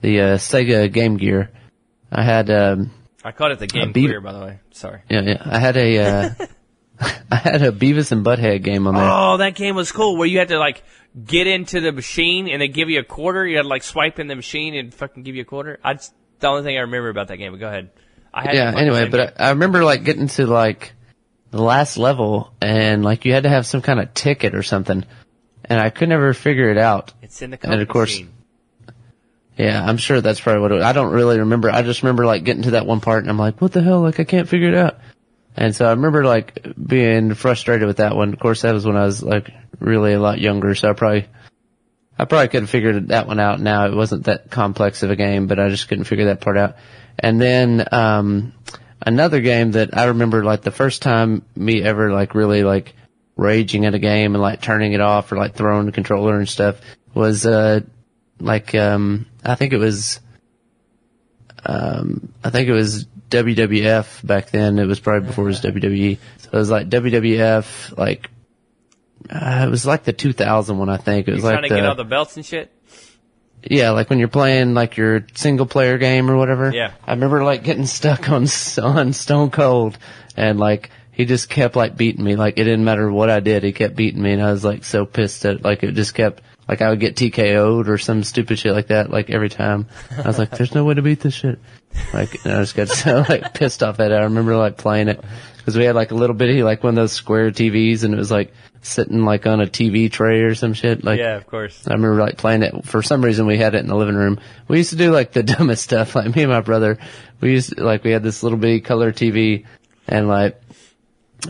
Speaker 2: The uh, Sega Game Gear. I had um,
Speaker 1: I called it the game
Speaker 2: beat-
Speaker 1: clear, by the way. Sorry.
Speaker 2: yeah, yeah. I had a uh, I had a Beavis and Butthead game on there.
Speaker 1: Oh, that game was cool. Where you had to like get into the machine and they give you a quarter. You had to like swipe in the machine and fucking give you a quarter. I the only thing I remember about that game. But go ahead. I had
Speaker 2: yeah. Anyway, but I, I remember like getting to like the last level and like you had to have some kind of ticket or something, and I could never figure it out.
Speaker 1: it's in the
Speaker 2: and of course-
Speaker 1: machine.
Speaker 2: Yeah, I'm sure that's probably what it, was. I don't really remember. I just remember like getting to that one part and I'm like, what the hell? Like I can't figure it out. And so I remember like being frustrated with that one. Of course, that was when I was like really a lot younger. So I probably, I probably could have figured that one out now. It wasn't that complex of a game, but I just couldn't figure that part out. And then, um, another game that I remember like the first time me ever like really like raging at a game and like turning it off or like throwing the controller and stuff was, uh, like um I think it was um I think it was WWF back then. It was probably before it was WWE. So it was like WWF like uh, it was like the 2000 one I think. It was
Speaker 1: Trying
Speaker 2: like
Speaker 1: to get
Speaker 2: the,
Speaker 1: all the belts and shit.
Speaker 2: yeah, like when you're playing like your single player game or whatever.
Speaker 1: Yeah.
Speaker 2: I remember like getting stuck on on Stone Cold and like he just kept like beating me. Like it didn't matter what I did, he kept beating me and I was like so pissed at like it just kept like I would get TKO'd or some stupid shit like that like every time. I was like, there's no way to beat this shit. Like and I just got so like pissed off at it. I remember like playing it because we had like a little bitty like one of those square TVs and it was like sitting like on a TV tray or some shit. Like
Speaker 1: Yeah, of course.
Speaker 2: I remember like playing it. For some reason, we had it in the living room. We used to do like the dumbest stuff. Like me and my brother, we used to, like we had this little bitty color TV, and like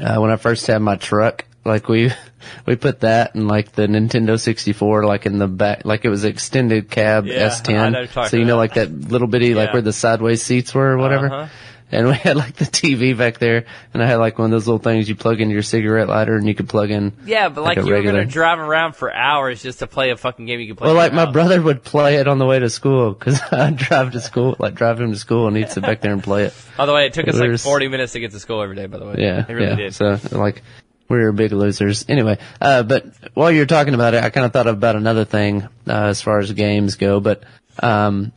Speaker 2: uh, when I first had my truck, like we we put that and like the Nintendo 64 like in the back, like it was extended cab
Speaker 1: Yeah, I know
Speaker 2: S10.
Speaker 1: you're talking
Speaker 2: So you know
Speaker 1: about.
Speaker 2: like that little bitty like where the sideways seats were or whatever.
Speaker 1: Uh-huh.
Speaker 2: And we had like the TV back there, and I had like one of those little things you plug into your cigarette lighter, and you could plug in
Speaker 1: Yeah, but like,
Speaker 2: Like
Speaker 1: you were gonna drive around for hours just to play a fucking game you could play.
Speaker 2: Well, like
Speaker 1: your
Speaker 2: my brother would play it on the way to school because I'd drive to school, like drive him to school, and he'd sit back there and play it.
Speaker 1: By the way, it took us like 40 minutes to get to school every day. By the way,
Speaker 2: Yeah,
Speaker 1: it really
Speaker 2: yeah.
Speaker 1: did.
Speaker 2: So like, we were big losers. Anyway, uh, but while you were talking about it, I kind of thought about another thing uh, as far as games go. But um,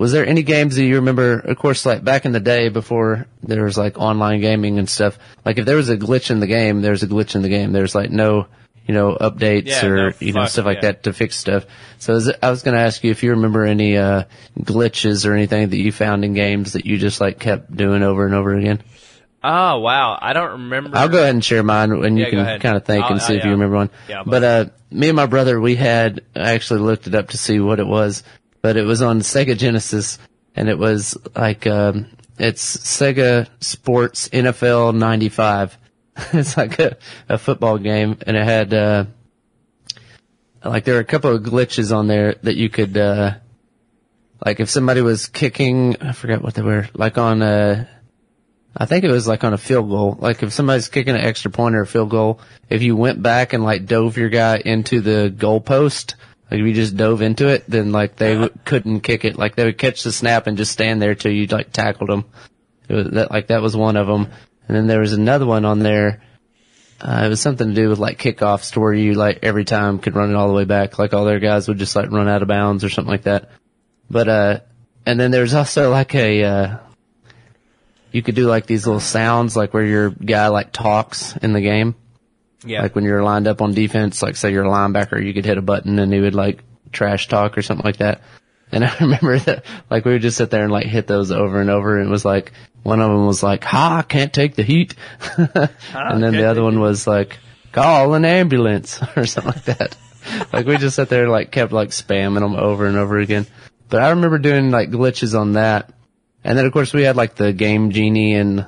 Speaker 2: was there any games that you remember? Of course, like back in the day before there was like online gaming and stuff. Like if there was a glitch in the game, there's a glitch in the game. There's like no, you know, updates
Speaker 1: Yeah,
Speaker 2: or
Speaker 1: no
Speaker 2: you know
Speaker 1: fuck,
Speaker 2: stuff like
Speaker 1: yeah.
Speaker 2: that to fix stuff. So is it, I was going to ask you if you remember any uh, glitches or anything that you found in games that you just like kept doing over and over again.
Speaker 1: Oh wow, I don't remember.
Speaker 2: I'll go ahead and share mine, and you
Speaker 1: Yeah, go
Speaker 2: can kind of think
Speaker 1: I'll-
Speaker 2: and see
Speaker 1: uh,
Speaker 2: if you remember one.
Speaker 1: Yeah,
Speaker 2: but uh, me and my brother, we had I actually looked it up to see what it was, but it was on Sega Genesis, and it was like um, it's Sega Sports NFL '95. it's like a, a football game, and it had uh, like there were a couple of glitches on there that you could uh, like if somebody was kicking, I forget what they were like on uh I think it was like on a field goal. Like if somebody's kicking an extra point or a field goal, if you went back and like dove your guy into the goal post, like if you just dove into it, then like they w- couldn't kick it. Like they would catch the snap and just stand there till you like tackled them. It was that, like that was one of them. And then there was another one on there. Uh, it was something to do with like kickoffs to where you like every time could run it all the way back. Like all their guys would just like run out of bounds or something like that. But, uh, and then there's also like a, uh, you could do like these little sounds, like where your guy like talks in the game.
Speaker 1: Yeah,
Speaker 2: Like when you're lined up on defense, like say you're a linebacker, you could hit a button and he would like trash talk or something like that. And I remember that, like we would just sit there and like hit those over and over. And it was like, one of them was like, ha, I can't take the heat. and then the other one was like, call an ambulance or something like that. like we just sat there and like kept like spamming them over and over again. But I remember doing like glitches on that. And then of course we had like the game genie and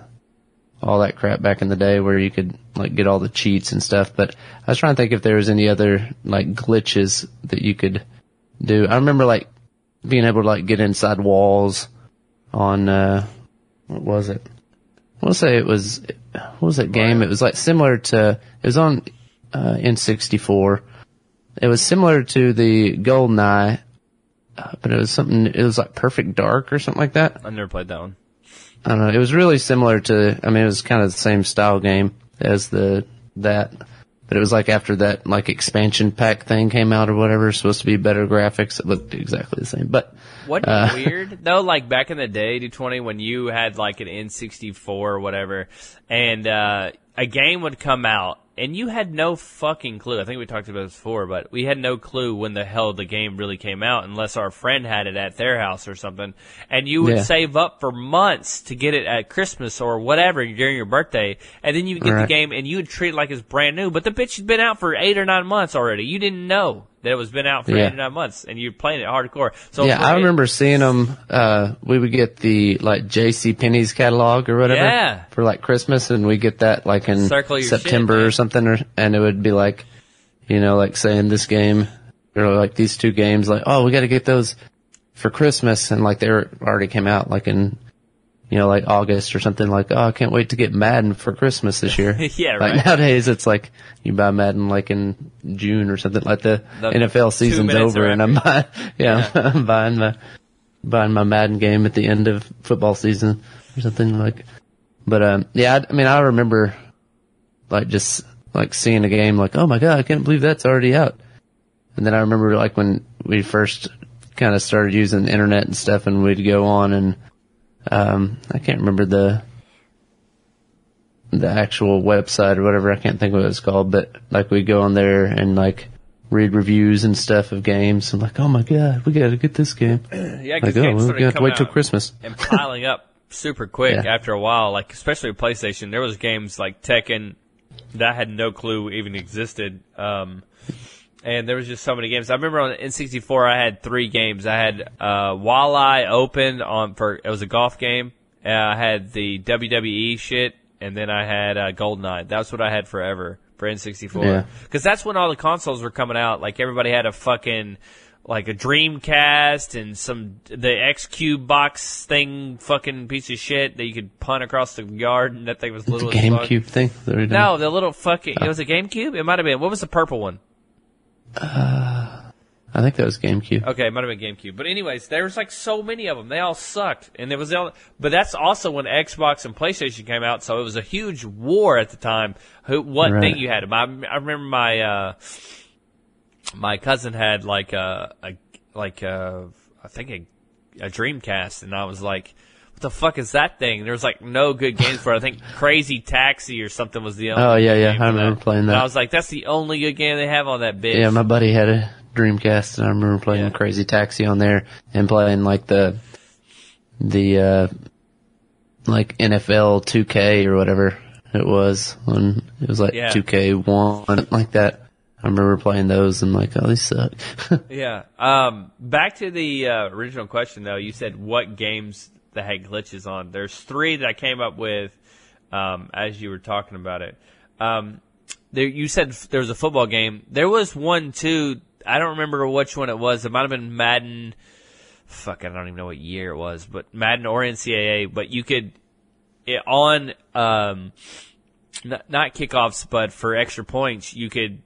Speaker 2: all that crap back in the day where you could like get all the cheats and stuff. But I was trying to think if there was any other like glitches that you could do. I remember like being able to like get inside walls on, uh, what was it? I want to say it was, what was that game? It was like similar to, it was on, uh, N64. It was similar to the GoldenEye, uh, but it was something, it was like Perfect Dark or something like that.
Speaker 1: I never played that one.
Speaker 2: I don't know. It was really similar to. I mean, it was kind of the same style game as the that. but it was like after that like expansion pack thing came out or whatever, supposed to be better graphics. It looked exactly the same, but
Speaker 1: Wasn't
Speaker 2: Uh,
Speaker 1: weird though? Like back in the day, D20, when you had like an N64 or whatever, and uh, a game would come out, and you had no fucking clue. I think we talked about this before, but we had no clue when the hell the game really came out, unless our friend had it at their house or something. And you would
Speaker 2: Yeah.
Speaker 1: save up for months to get it at Christmas or whatever during your birthday, and then you would get the game and you would treat it like it's brand new. But the bitch had been out for eight or nine months already. You didn't know that it was been out for
Speaker 2: Yeah.
Speaker 1: eight or nine months, and you're playing it hardcore. So
Speaker 2: yeah, I remember seeing them. Uh, we would get the like J.C. Penney's catalog or whatever
Speaker 1: Yeah.
Speaker 2: for like Christmas, and we get that like in
Speaker 1: your shit,
Speaker 2: September or something, or, and it would be like, you know, like saying this game or like these two games, like oh, we got to get those for Christmas, and like they were already came out like in. You know, like August or something like, oh, I can't wait to get Madden for Christmas this year.
Speaker 1: Yeah,
Speaker 2: Like
Speaker 1: right.
Speaker 2: nowadays, it's like you buy Madden like in June or something. Like the,
Speaker 1: The
Speaker 2: NFL season's over, and I'm buying, yeah, I'm buying my buying my Madden game at the end of football season or something like. But um, yeah, I, I mean, I remember like just like seeing a game, like, oh my god, I can't believe that's already out. And then I remember like when we first kind of started using the internet and stuff, and we'd go on and um, I can't remember the the actual website or whatever. I can't think of what it's called, but like we go on there and like read reviews and stuff of games. I'm like, oh my god, we got to get this game.
Speaker 1: Yeah,
Speaker 2: Like, oh, we're gonna have to wait till Christmas.
Speaker 1: and piling up super quick
Speaker 2: Yeah.
Speaker 1: after a while. Like especially with PlayStation, there was games like Tekken that I had no clue even existed. Um, and there was just so many games. I remember on N64, I had three games. I had uh, Walleye Open on for it was a golf game. Uh, I had the WWE shit, and then I had uh, GoldenEye. That's what I had forever for N64.
Speaker 2: Yeah.
Speaker 1: Because that's when all the consoles were coming out. Like everybody had a fucking like a Dreamcast and some the X Cube box thing, fucking piece of shit that you could punt across the yard, and that thing was little.
Speaker 2: GameCube thing. that we done.
Speaker 1: No, the little fucking. It was a GameCube. It might have been. What was the purple one?
Speaker 2: Uh, I think that was GameCube.
Speaker 1: Okay, it might have been GameCube. But anyways, there was like so many of them. They all sucked, and there was the only, but that's also when Xbox and PlayStation came out. So it was a huge war at the time. Who, what
Speaker 2: Right.
Speaker 1: thing you had? My, I remember my uh, my cousin had like a, a like a, I think a, a Dreamcast, and I was like. The fuck is that thing? There was like no good games for it. I think Crazy Taxi or something was the only.
Speaker 2: Oh, yeah, yeah, I remember playing that.
Speaker 1: And
Speaker 2: that.
Speaker 1: I was like, that's the only good game they have on that bitch.
Speaker 2: Yeah, my buddy had a Dreamcast, and I remember playing
Speaker 1: Yeah.
Speaker 2: Crazy Taxi on there and playing like the the uh like NFL 2K or whatever it was when it was like
Speaker 1: Yeah.
Speaker 2: 2K1 like that. I remember playing those and like, oh, these suck.
Speaker 1: Yeah. Um, back to the uh, original question, though. You said what games that had glitches on. There's three that I came up with um, as you were talking about it. Um, there, you said there was a football game. There was one too. I don't remember which one it was. It might have been Madden. Fuck, I don't even know what year it was, but Madden or NCAA. But you could it, on um, not, not kickoffs, but for extra points, you could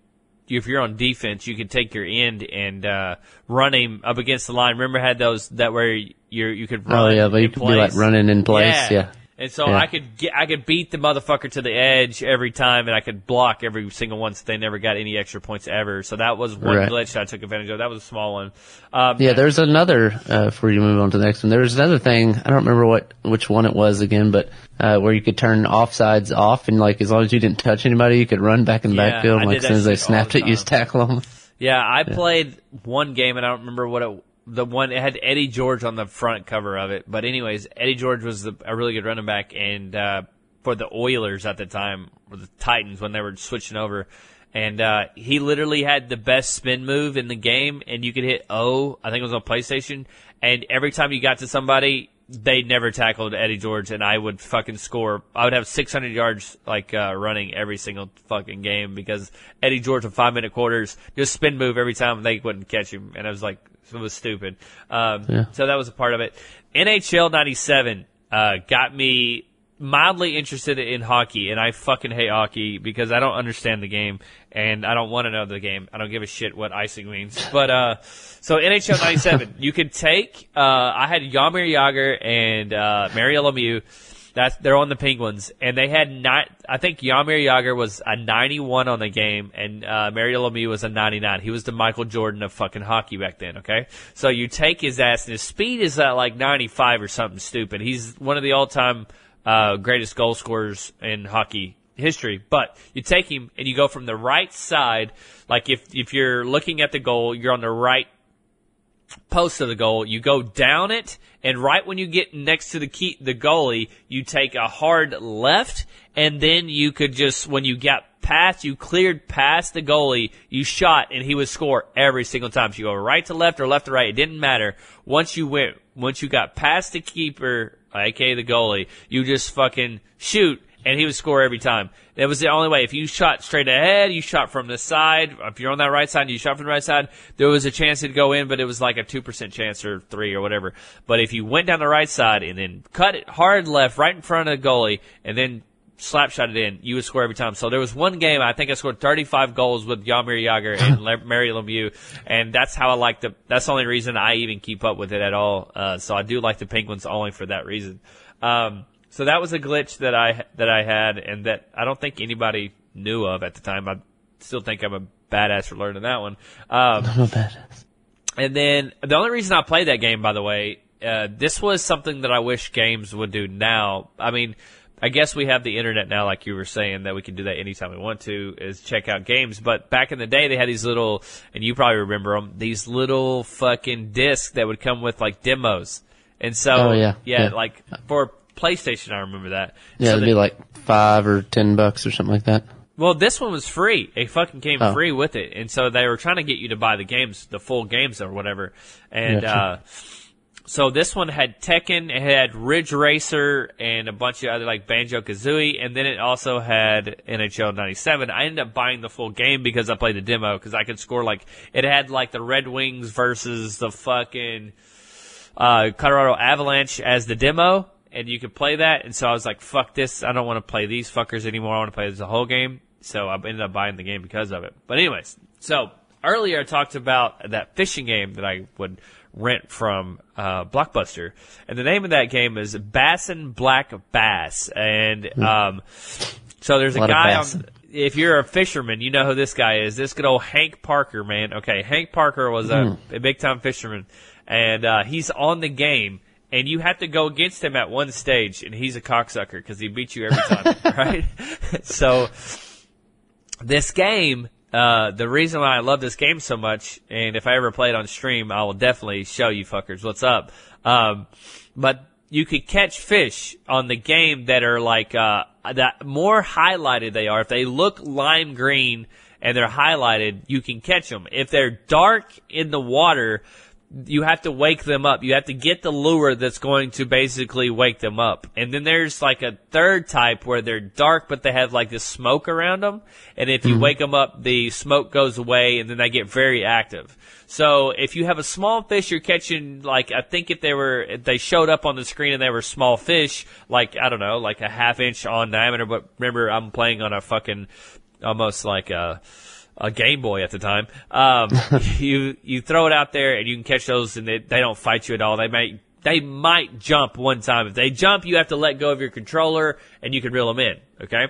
Speaker 1: if you're on defense, you could take your end and uh, run him up against the line. Remember, had those that where you you could run.
Speaker 2: oh yeah, but you
Speaker 1: in
Speaker 2: could be like
Speaker 1: place?
Speaker 2: running in place.
Speaker 1: Yeah.
Speaker 2: Yeah.
Speaker 1: And so
Speaker 2: Yeah.
Speaker 1: I could get, I could beat the motherfucker to the edge every time, and I could block every single one. So they never got any extra points ever. So that was one
Speaker 2: Right.
Speaker 1: glitch that I took advantage of. That was a small one. Um,
Speaker 2: Yeah, there's another, uh, before you to move on to the next one, there was another thing, I don't remember what, which one it was again, but, uh, where you could turn offsides off and like, as long as you didn't touch anybody, you could run back in the
Speaker 1: Yeah,
Speaker 2: backfield.
Speaker 1: I
Speaker 2: Like, as soon as they snapped
Speaker 1: the
Speaker 2: it, you just tackle them.
Speaker 1: Yeah, I played one game and I don't remember what it. The one it had Eddie George on the front cover of it, but anyways, Eddie George was the, a really good running back, and uh, for the Oilers at the time, or the Titans when they were switching over, and uh, he literally had the best spin move in the game, and you could hit O, I think it was on PlayStation, and every time you got to somebody, they never tackled Eddie George, and I would fucking score. I would have 600 yards like uh, running every single fucking game because Eddie George with five minute quarters just spin move every time they wouldn't catch him, and I was like, it was stupid. Um,
Speaker 2: Yeah.
Speaker 1: So that was a part of it. NHL '97 uh, got me mildly interested in hockey, and I fucking hate hockey because I don't understand the game and I don't want to know the game. I don't give a shit what icing means. But uh, so NHL '97, you could take. Uh, I had Yamir Jagr and uh, Mario Lemieux, That's they're on the Penguins, and they had not. I think Yamir Jagr was a 91 on the game, and uh, Mario Lemieux was a 99. He was the Michael Jordan of fucking hockey back then. Okay, so you take his ass, and his speed is at like 95 or something stupid. He's one of the all-time uh, greatest goal scorers in hockey history. But you take him and you go from the right side, like if if you're looking at the goal, you're on the right post of the goal. You go down it, and right when you get next to the key, the goalie, you take a hard left, and then you could just when you got past, you cleared past the goalie, you shot, and he would score every single time. So you go right to left or left to right, it didn't matter. Once you went, once you got past the keeper, aka the goalie, you just fucking shoot, and he would score every time. That was the only way. If you shot straight ahead, you shot from the side. If you're on that right side you shot from the right side, there was a chance it'd go in, but it was like a 2% chance or 3 or whatever. But if you went down the right side and then cut it hard left right in front of the goalie and then slap shot it in, you would score every time. So there was one game, I think I scored 35 goals with Jaromir Jagr and Le- Mary Lemieux, and that's how I like the, that's the only reason I even keep up with it at all. Uh, so I do like the Penguins only for that reason. Um, so that was a glitch that I that I had, and that I don't think anybody knew of at the time. I still think I'm a badass for learning that one. Um,
Speaker 2: I'm a badass.
Speaker 1: and then the only reason I played that game, by the way, uh, this was something that I wish games would do now. I mean, I guess we have the internet now, like you were saying, that we can do that anytime we want to, is check out games. But back in the day, they had these little, and you probably remember them, these little fucking discs that would come with like demos. And so,
Speaker 2: Oh, yeah.
Speaker 1: yeah,
Speaker 2: Yeah.
Speaker 1: like for PlayStation, I remember that.
Speaker 2: Yeah,
Speaker 1: So
Speaker 2: it'd
Speaker 1: they-
Speaker 2: be like five or ten bucks or something like that.
Speaker 1: well, this one was free. It fucking came
Speaker 2: Oh.
Speaker 1: free with it, and so they were trying to get you to buy the games, the full games or whatever. And
Speaker 2: Gotcha.
Speaker 1: uh, so this one had Tekken, it had Ridge Racer, and a bunch of other like Banjo Kazooie, and then it also had NHL '97. I ended up buying the full game because I played the demo because I could score like it had like the Red Wings versus the fucking uh, Colorado Avalanche as the demo, and you could play that. And so I was like, "Fuck this! I don't want to play these fuckers anymore. I want to play the whole game." So I ended up buying the game because of it. But anyways, so earlier I talked about that fishing game that I would rent from uh, Blockbuster, and the name of that game is Bassin Black Bass, and um, so there's a,
Speaker 2: A
Speaker 1: guy on. If you're a fisherman, you know who this guy is. This good old Hank Parker, man. Okay, Hank Parker was a, a big time fisherman, and uh, he's on the game, and you have to go against him at one stage, and he's a cocksucker because he beats you every time, right? so this game, uh, the reason why I love this game so much, and if I ever play it on stream, I will definitely show you fuckers what's up. Um, but you could catch fish on the game that are like, uh, that more highlighted they are. If they look lime green and they're highlighted, you can catch them. If they're dark in the water, you have to wake them up. You have to get the lure that's going to basically wake them up. And then there's like a third type where they're dark, but they have like this smoke around them. And if you mm-hmm. wake them up, the smoke goes away and then they get very active. So if you have a small fish you're catching, like I think if they were, if they showed up on the screen and they were small fish, like I don't know, like a half inch on diameter, but remember I'm playing on a fucking, almost like a, a Game Boy at the time. Um, you you throw it out there and you can catch those, and they they don't fight you at all. They might they might jump one time. If they jump, you have to let go of your controller and you can reel them in. Okay.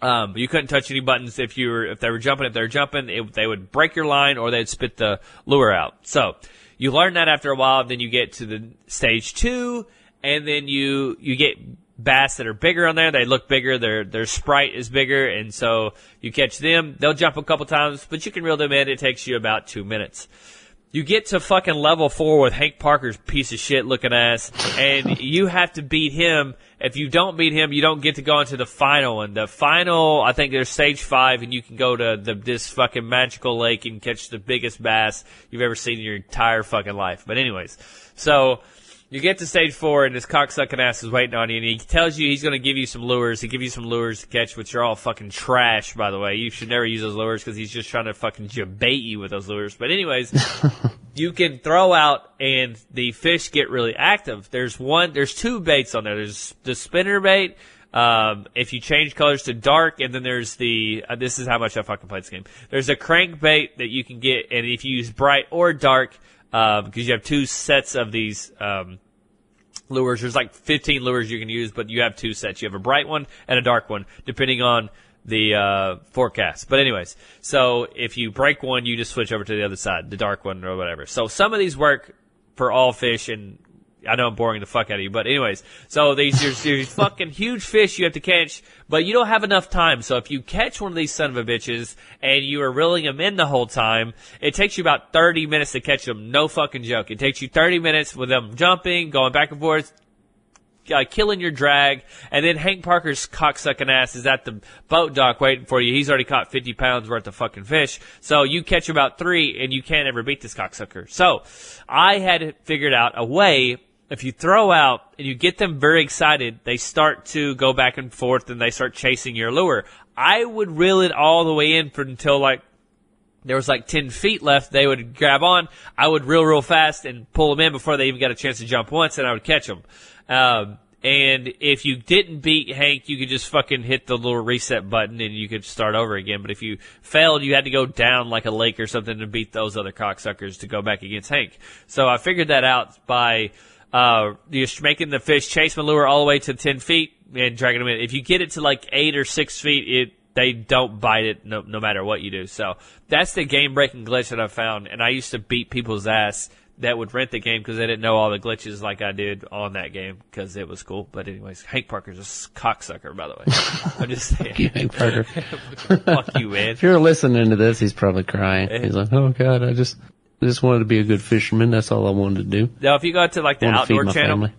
Speaker 1: Um, you couldn't touch any buttons if you were if they were jumping. If they were jumping, it, they would break your line or they'd spit the lure out. So you learn that after a while. Then you get to the stage two, and then you you get bass that are bigger on there. They look bigger. Their their sprite is bigger, and so you catch them. They'll jump a couple times, but you can reel them in. It takes you about two minutes. You get to fucking level four with Hank Parker's piece of shit looking ass, and you have to beat him. If you don't beat him, you don't get to go into the final. And the final, I think there's stage five, and you can go to the this fucking magical lake and catch the biggest bass you've ever seen in your entire fucking life. But anyways, so you get to stage four, and this cocksucking ass is waiting on you, and he tells you he's going to give you some lures. He gives you some lures to catch, which are all fucking trash, by the way. You should never use those lures because he's just trying to fucking bait you with those lures. But anyways, you can throw out, and the fish get really active. There's one, there's two baits on there. There's the spinner bait. Um, if you change colors to dark, and then there's the, uh, this is how much I fucking played this game. There's a crankbait that you can get, and if you use bright or dark, um, because you have two sets of these, um, lures. There's like 15 lures you can use, but you have two sets. You have a bright one and a dark one, depending on the uh, forecast. But anyways, so if you break one, you just switch over to the other side, the dark one or whatever. So some of these work for all fish and I know I'm boring the fuck out of you, but anyways, so these there's, there's fucking huge fish you have to catch, but you don't have enough time. So if you catch one of these son of a bitches and you are reeling them in the whole time, it takes you about 30 minutes to catch them. No fucking joke. It takes you 30 minutes with them jumping, going back and forth, uh, killing your drag, and then Hank Parker's cocksucking ass is at the boat dock waiting for you. He's already caught 50 pounds worth of fucking fish. So you catch about three, and you can't ever beat this cocksucker. So I had figured out a way. If you throw out and you get them very excited, they start to go back and forth and they start chasing your lure. I would reel it all the way in for until like there was like 10 feet left. They would grab on. I would reel real fast and pull them in before they even got a chance to jump once and I would catch them. Um, and if you didn't beat Hank, you could just fucking hit the little reset button and you could start over again. But if you failed, you had to go down like a lake or something to beat those other cocksuckers to go back against Hank. So I figured that out by, uh, just making the fish chase my lure all the way to 10 feet and dragging them in. If you get it to like eight or six feet, it, they don't bite it no, no matter what you do. So that's the game breaking glitch that I found. And I used to beat people's ass that would rent the game because they didn't know all the glitches like I did on that game because it was cool. But anyways, Hank Parker's a cocksucker, by the way. I'm just saying.
Speaker 2: Hank Parker.
Speaker 1: Fuck you, man.
Speaker 2: If you're listening to this, he's probably crying. He's like, "Oh God, I just, just wanted to be a good fisherman. That's all I wanted to do.
Speaker 1: Now, if you go to like the outdoor channel,
Speaker 2: family."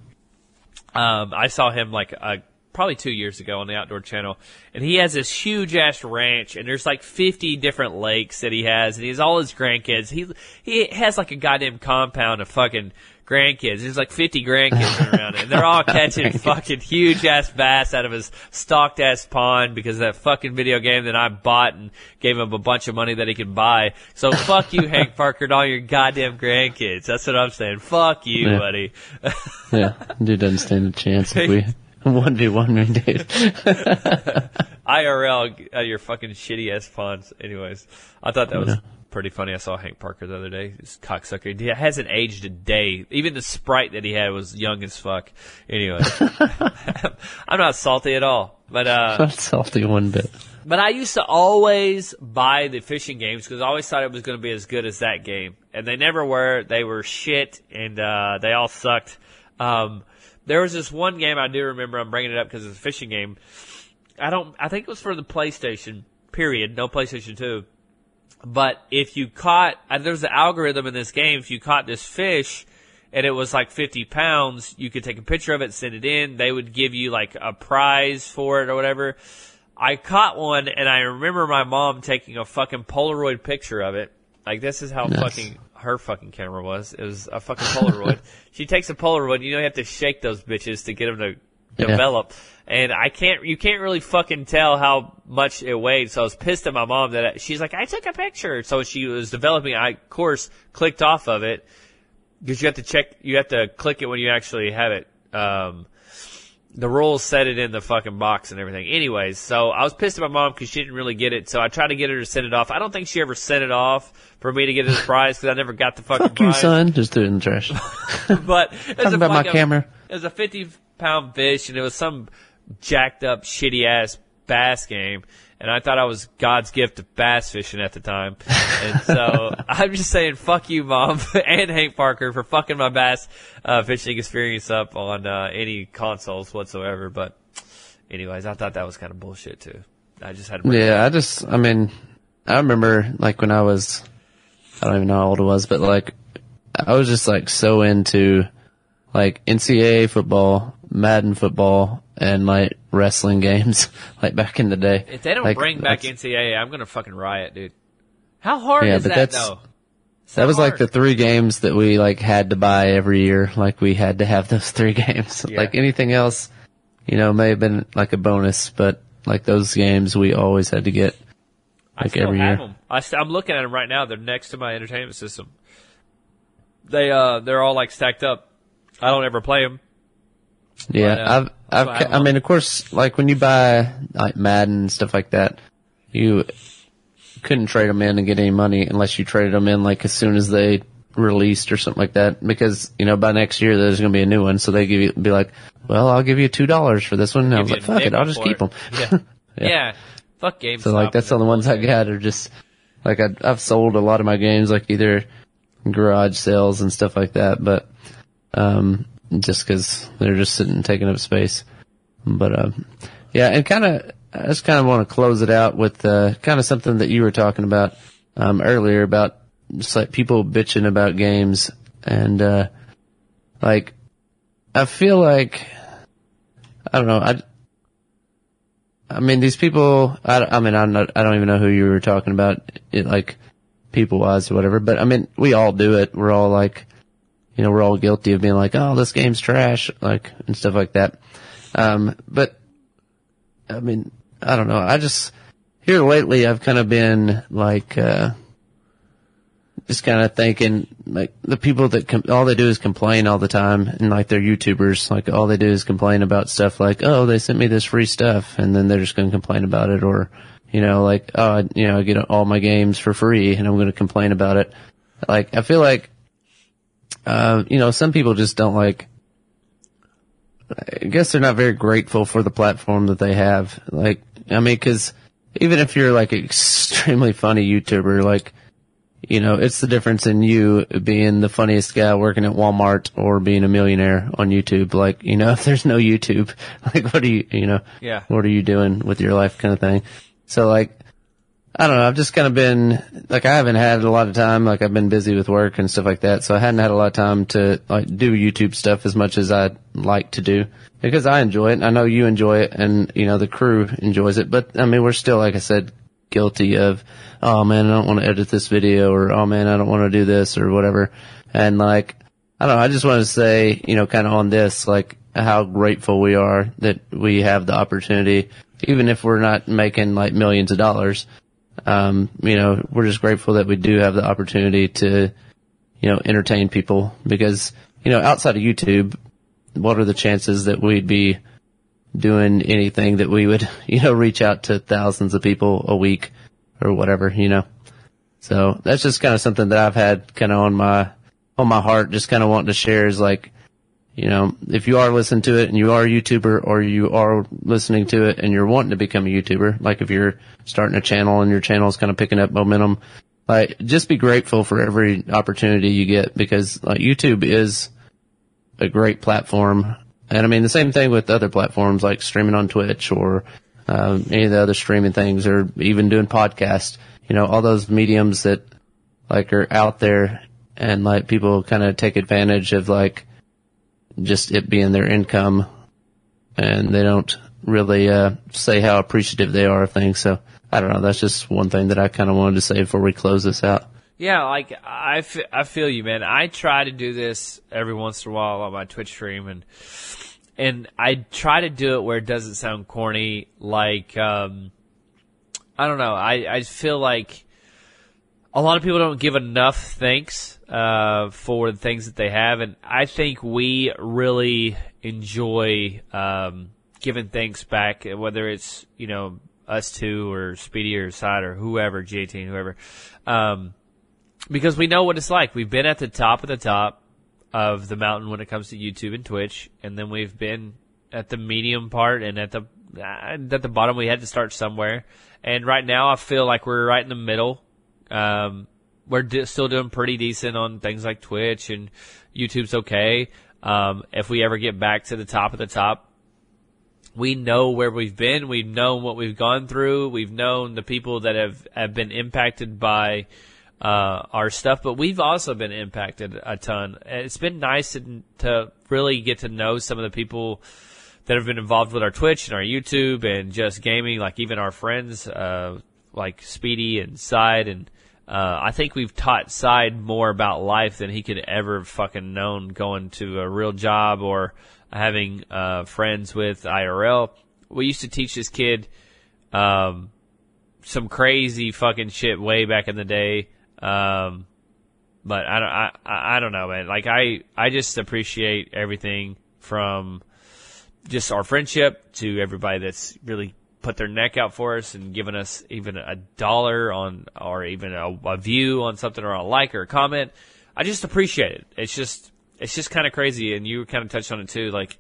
Speaker 1: um, I saw him like uh, probably two years ago on the outdoor channel, and he has this huge ass ranch, and there's like 50 different lakes that he has, and he has all his grandkids. He he has like a goddamn compound of fucking grandkids. There's like 50 grandkids around, and they're all catching fucking huge ass bass out of his stocked ass pond because of that fucking video game that I bought and gave him a bunch of money that he could buy. So fuck you, Hank Parker, and all your goddamn grandkids. That's what I'm saying. Fuck you,
Speaker 2: Yeah.
Speaker 1: buddy.
Speaker 2: Yeah, dude doesn't stand a chance if we one v one we did.
Speaker 1: IRL at your fucking shitty ass ponds. Anyways, I thought that was pretty funny. I saw Hank Parker the other day. This cocksucker. He hasn't aged a day. Even the sprite that he had was young as fuck. Anyway, I'm not salty at all. But uh,
Speaker 2: Not salty one bit.
Speaker 1: but I used to always buy the fishing games because I always thought it was going to be as good as that game, and they never were. They were shit, and uh, they all sucked. Um, there was this one game I do remember. I'm bringing it up because it's a fishing game. I don't. I think it was for the PlayStation. Period. No PlayStation Two. But if you caught, there's an algorithm in this game. If you caught this fish, and it was like 50 pounds, you could take a picture of it, send it in. They would give you like a prize for it or whatever. I caught one, and I remember my mom taking a fucking Polaroid picture of it. Like this is how
Speaker 2: Nice.
Speaker 1: fucking her fucking camera was. It was a fucking Polaroid. she takes a Polaroid. You know you have to shake those bitches to get them to
Speaker 2: Yeah.
Speaker 1: develop. And I can't, you can't really fucking tell how much it weighed. So I was pissed at my mom that I, she's like, I took a picture. So she was developing. I, of course, clicked off of it because you have to check, you have to click it when you actually have it. Um, the rules set it in the fucking box and everything. Anyways, so I was pissed at my mom because she didn't really get it. So I tried to get her to send it off. I don't think she ever sent it off for me to get this prize because I never got the fucking
Speaker 2: Fuck you,
Speaker 1: prize.
Speaker 2: son. Just threw it in the trash.
Speaker 1: but
Speaker 2: Talking
Speaker 1: a
Speaker 2: about my camera.
Speaker 1: It was a fifty pound fish, and it was some jacked up, shitty ass bass game. And I thought I was God's gift to bass fishing at the time. And so I'm just saying, fuck you, mom, and Hank Parker for fucking my bass uh, fishing experience up on uh, any consoles whatsoever. But, anyways, I thought that was kind of bullshit too. I just had to. bring it
Speaker 2: Yeah, I just, I mean, I remember like when I was, I don't even know how old I was, but like, I was just like so into like NCAA football, Madden football, and like wrestling games, like back in the day.
Speaker 1: If they don't
Speaker 2: Like,
Speaker 1: bring back NCAA, I'm gonna fucking riot, dude. How hard
Speaker 2: Yeah,
Speaker 1: is
Speaker 2: but
Speaker 1: that
Speaker 2: that's-
Speaker 1: though?
Speaker 2: That was like the three games that we like had to buy every year. Like we had to have those three games.
Speaker 1: Yeah.
Speaker 2: Like anything else, you know, may have been like a bonus, but like those games we always had to get.
Speaker 1: I
Speaker 2: like
Speaker 1: still
Speaker 2: every
Speaker 1: have
Speaker 2: year.
Speaker 1: them. I st- I'm looking at them right now. They're next to my entertainment system. They uh they're all like stacked up. I don't ever play them.
Speaker 2: Yeah,
Speaker 1: uh,
Speaker 2: I've, I've,
Speaker 1: I
Speaker 2: I mean, of course, like when you buy like Madden and stuff like that, you couldn't trade them in and get any money unless you traded them in like as soon as they released or something like that because you know by next year there's going to be a new one, so they give you be like, well, I'll give you two dollars for this one. And I was like, fuck it, I'll just keep them.
Speaker 1: it. Yeah. yeah. Fuck games.
Speaker 2: So like that's all the ones I got are just like I, I've sold a lot of my games like either garage sales and stuff like that, but um, just because they're just sitting taking up space. But uh, yeah, and kind of I just kind of want to close it out with uh, kind of something that you were talking about um, earlier about just like people bitching about games and uh, like I feel like I don't know I. I mean, these people. I, I mean, I'm not. I don't even know who you were talking about. It, like people wise or whatever. But I mean, we all do it. We're all like, you know, we're all guilty of being like, oh, this game's trash, like and stuff like that. Um, but I mean, I don't know. I just here lately, I've kind of been like, uh, just kind of thinking like the people that com- all they do is complain all the time and like they're YouTubers, like all they do is complain about stuff like, oh, they sent me this free stuff and then they're just to complain about it or, you know, like, oh, I, you know, I get all my games for free and I'm to complain about it. Like, I feel like, uh, you know, some people just don't like, I guess they're not very grateful for the platform that they have. Like, I mean, cause even if you're like an extremely funny YouTuber, like, you know, it's the difference in you being the funniest guy working at Walmart or being a millionaire on YouTube. Like, you know, if there's no YouTube, like, what are you, you know,
Speaker 1: Yeah.
Speaker 2: what are you doing with your life kind of thing? So like, I don't know. I've just kind of been like I haven't had a lot of time. Like I've been busy with work and stuff like that, so I hadn't had a lot of time to like do YouTube stuff as much as I'd like to do because I enjoy it. I know you enjoy it, and you know the crew enjoys it. But I mean, we're still, like I said, guilty of, oh man, I don't want to edit this video, or oh man, I don't want to do this, or whatever. And like, I don't know. I just want to say, you know, kind of on this, like how grateful we are that we have the opportunity, even if we're not making like millions of dollars um, you know, we're just grateful that we do have the opportunity to, you know, entertain people because, you know, outside of YouTube, what are the chances that we'd be doing anything that we would, you know, reach out to thousands of people a week or whatever, you know? So that's just kind of something that I've had kind of on my, on my heart, just kind of wanting to share is like, you know, if you are listening to it and you are a YouTuber or you are listening to it and you're wanting to become a YouTuber, like if you're starting a channel and your channel is kind of picking up momentum, like just be grateful for every opportunity you get because like YouTube is a great platform. And I mean, the same thing with other platforms like streaming on Twitch or um, any of the other streaming things or even doing podcasts, you know, all those mediums that like are out there and like people kind of take advantage of like, just it being their income and they don't really uh, say how appreciative they are of things. So I don't know. That's just one thing that I kind of wanted to say before we close this out.
Speaker 1: Yeah, like I, f- I feel you, man. I try to do this every once in a while on my Twitch stream, and and I try to do it where it doesn't sound corny. Like um, I don't know. I I feel like a lot of people don't give enough thanks uh, for the things that they have, and I think we really enjoy um, giving thanks back, whether it's you know us two or Speedy or Side or whoever, J18, whoever, um, because we know what it's like. We've been at the top of the top of the mountain when it comes to YouTube and Twitch, and then we've been at the medium part and at the at the bottom. We had to start somewhere, and right now I feel like we're right in the middle. Um, we're still doing pretty decent on things like Twitch and YouTube's okay. Um, if we ever get back to the top of the top, we know where we've been. We've known what we've gone through. We've known the people that have, have been impacted by, uh, our stuff, but we've also been impacted a ton. It's been nice to, to really get to know some of the people that have been involved with our Twitch and our YouTube and just gaming, like even our friends, uh, like Speedy and Side and, uh, I think we've taught Side more about life than he could ever fucking known going to a real job or having uh, friends with IRL. We used to teach this kid um, some crazy fucking shit way back in the day. Um, but I don't, I, I don't know, man. Like I, I just appreciate everything from just our friendship to everybody that's really put their neck out for us and given us even a dollar on or even a, a view on something or a like or a comment. I just appreciate it. It's just it's just kind of crazy, and you kind of touched on it too. Like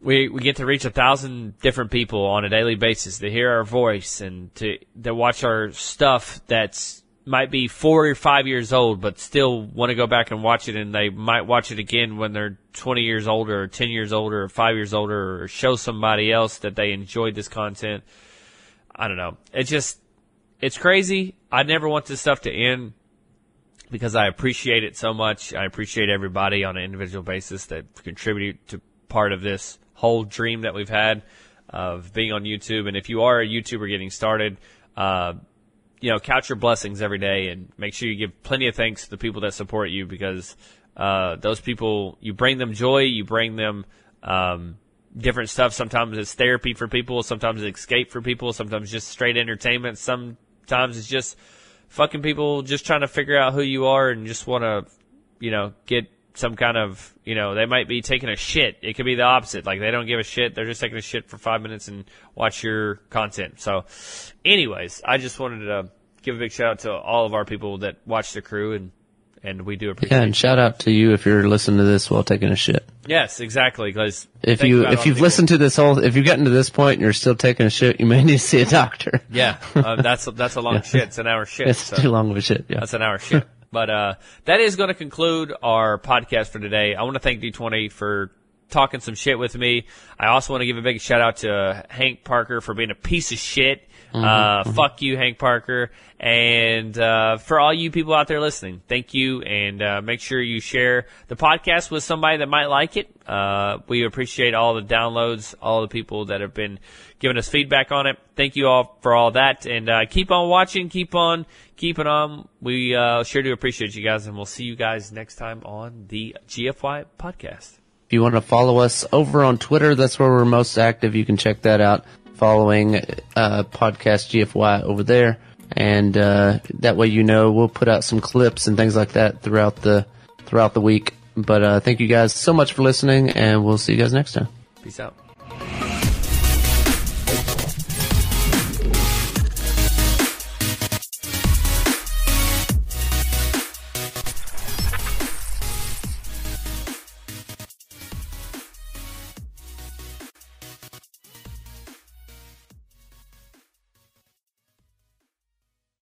Speaker 1: we we get to reach a thousand different people on a daily basis to hear our voice and to to watch our stuff that's might be four or five years old, but still want to go back and watch it, and they might watch it again when they're 20 years older, or 10 years older, or five years older, or show somebody else that they enjoyed this content. I don't know. It's just, it's crazy. I never want this stuff to end because I appreciate it so much. I appreciate everybody on an individual basis that contribute to part of this whole dream that we've had of being on YouTube. And if you are a YouTuber getting started, uh, you know, count your blessings every day and make sure you give plenty of thanks to the people that support you because uh, those people, you bring them joy, you bring them um, different stuff. Sometimes it's therapy for people, sometimes it's escape for people, sometimes just straight entertainment, sometimes it's just fucking people just trying to figure out who you are and just want to, you know, get some kind of, you know, they might be taking a shit. It could be the opposite. Like they don't give a shit. They're just taking a shit for five minutes and watch your content. So anyways, I just wanted to give a big shout out to all of our people that watch the crew and, and we do appreciate
Speaker 2: Yeah, and shout out to you if you're listening to this while taking a shit.
Speaker 1: Yes, exactly. Cause
Speaker 2: If you if you've
Speaker 1: people-
Speaker 2: listened to this whole if you've gotten to this point and you're still taking a shit, you may need to see a doctor.
Speaker 1: yeah, uh, that's, that's a long shit. It's an hour shit.
Speaker 2: It's
Speaker 1: so.
Speaker 2: too long of a shit. Yeah.
Speaker 1: That's an hour shit. But uh, that is going to conclude our podcast for today. I want to thank D20 for talking some shit with me. I also want to give a big shout out to Hank Parker for being a piece of shit. uh, fuck you, Hank Parker. And uh, for all you people out there listening, thank you. And uh, make sure you share the podcast with somebody that might like it. Uh, we appreciate all the downloads, all the people that have been giving us feedback on it. Thank you all for all that. And uh, keep on watching, keep on keeping on. We uh, sure do appreciate you guys, and we'll see you guys next time on the GFY podcast.
Speaker 2: If you want to follow us over on Twitter, that's where we're most active. You can check that out following uh, podcast GFY over there. And uh, that way you know we'll put out some clips and things like that throughout the throughout the week. But uh, thank you guys so much for listening, and we'll see you guys next time.
Speaker 1: Peace out.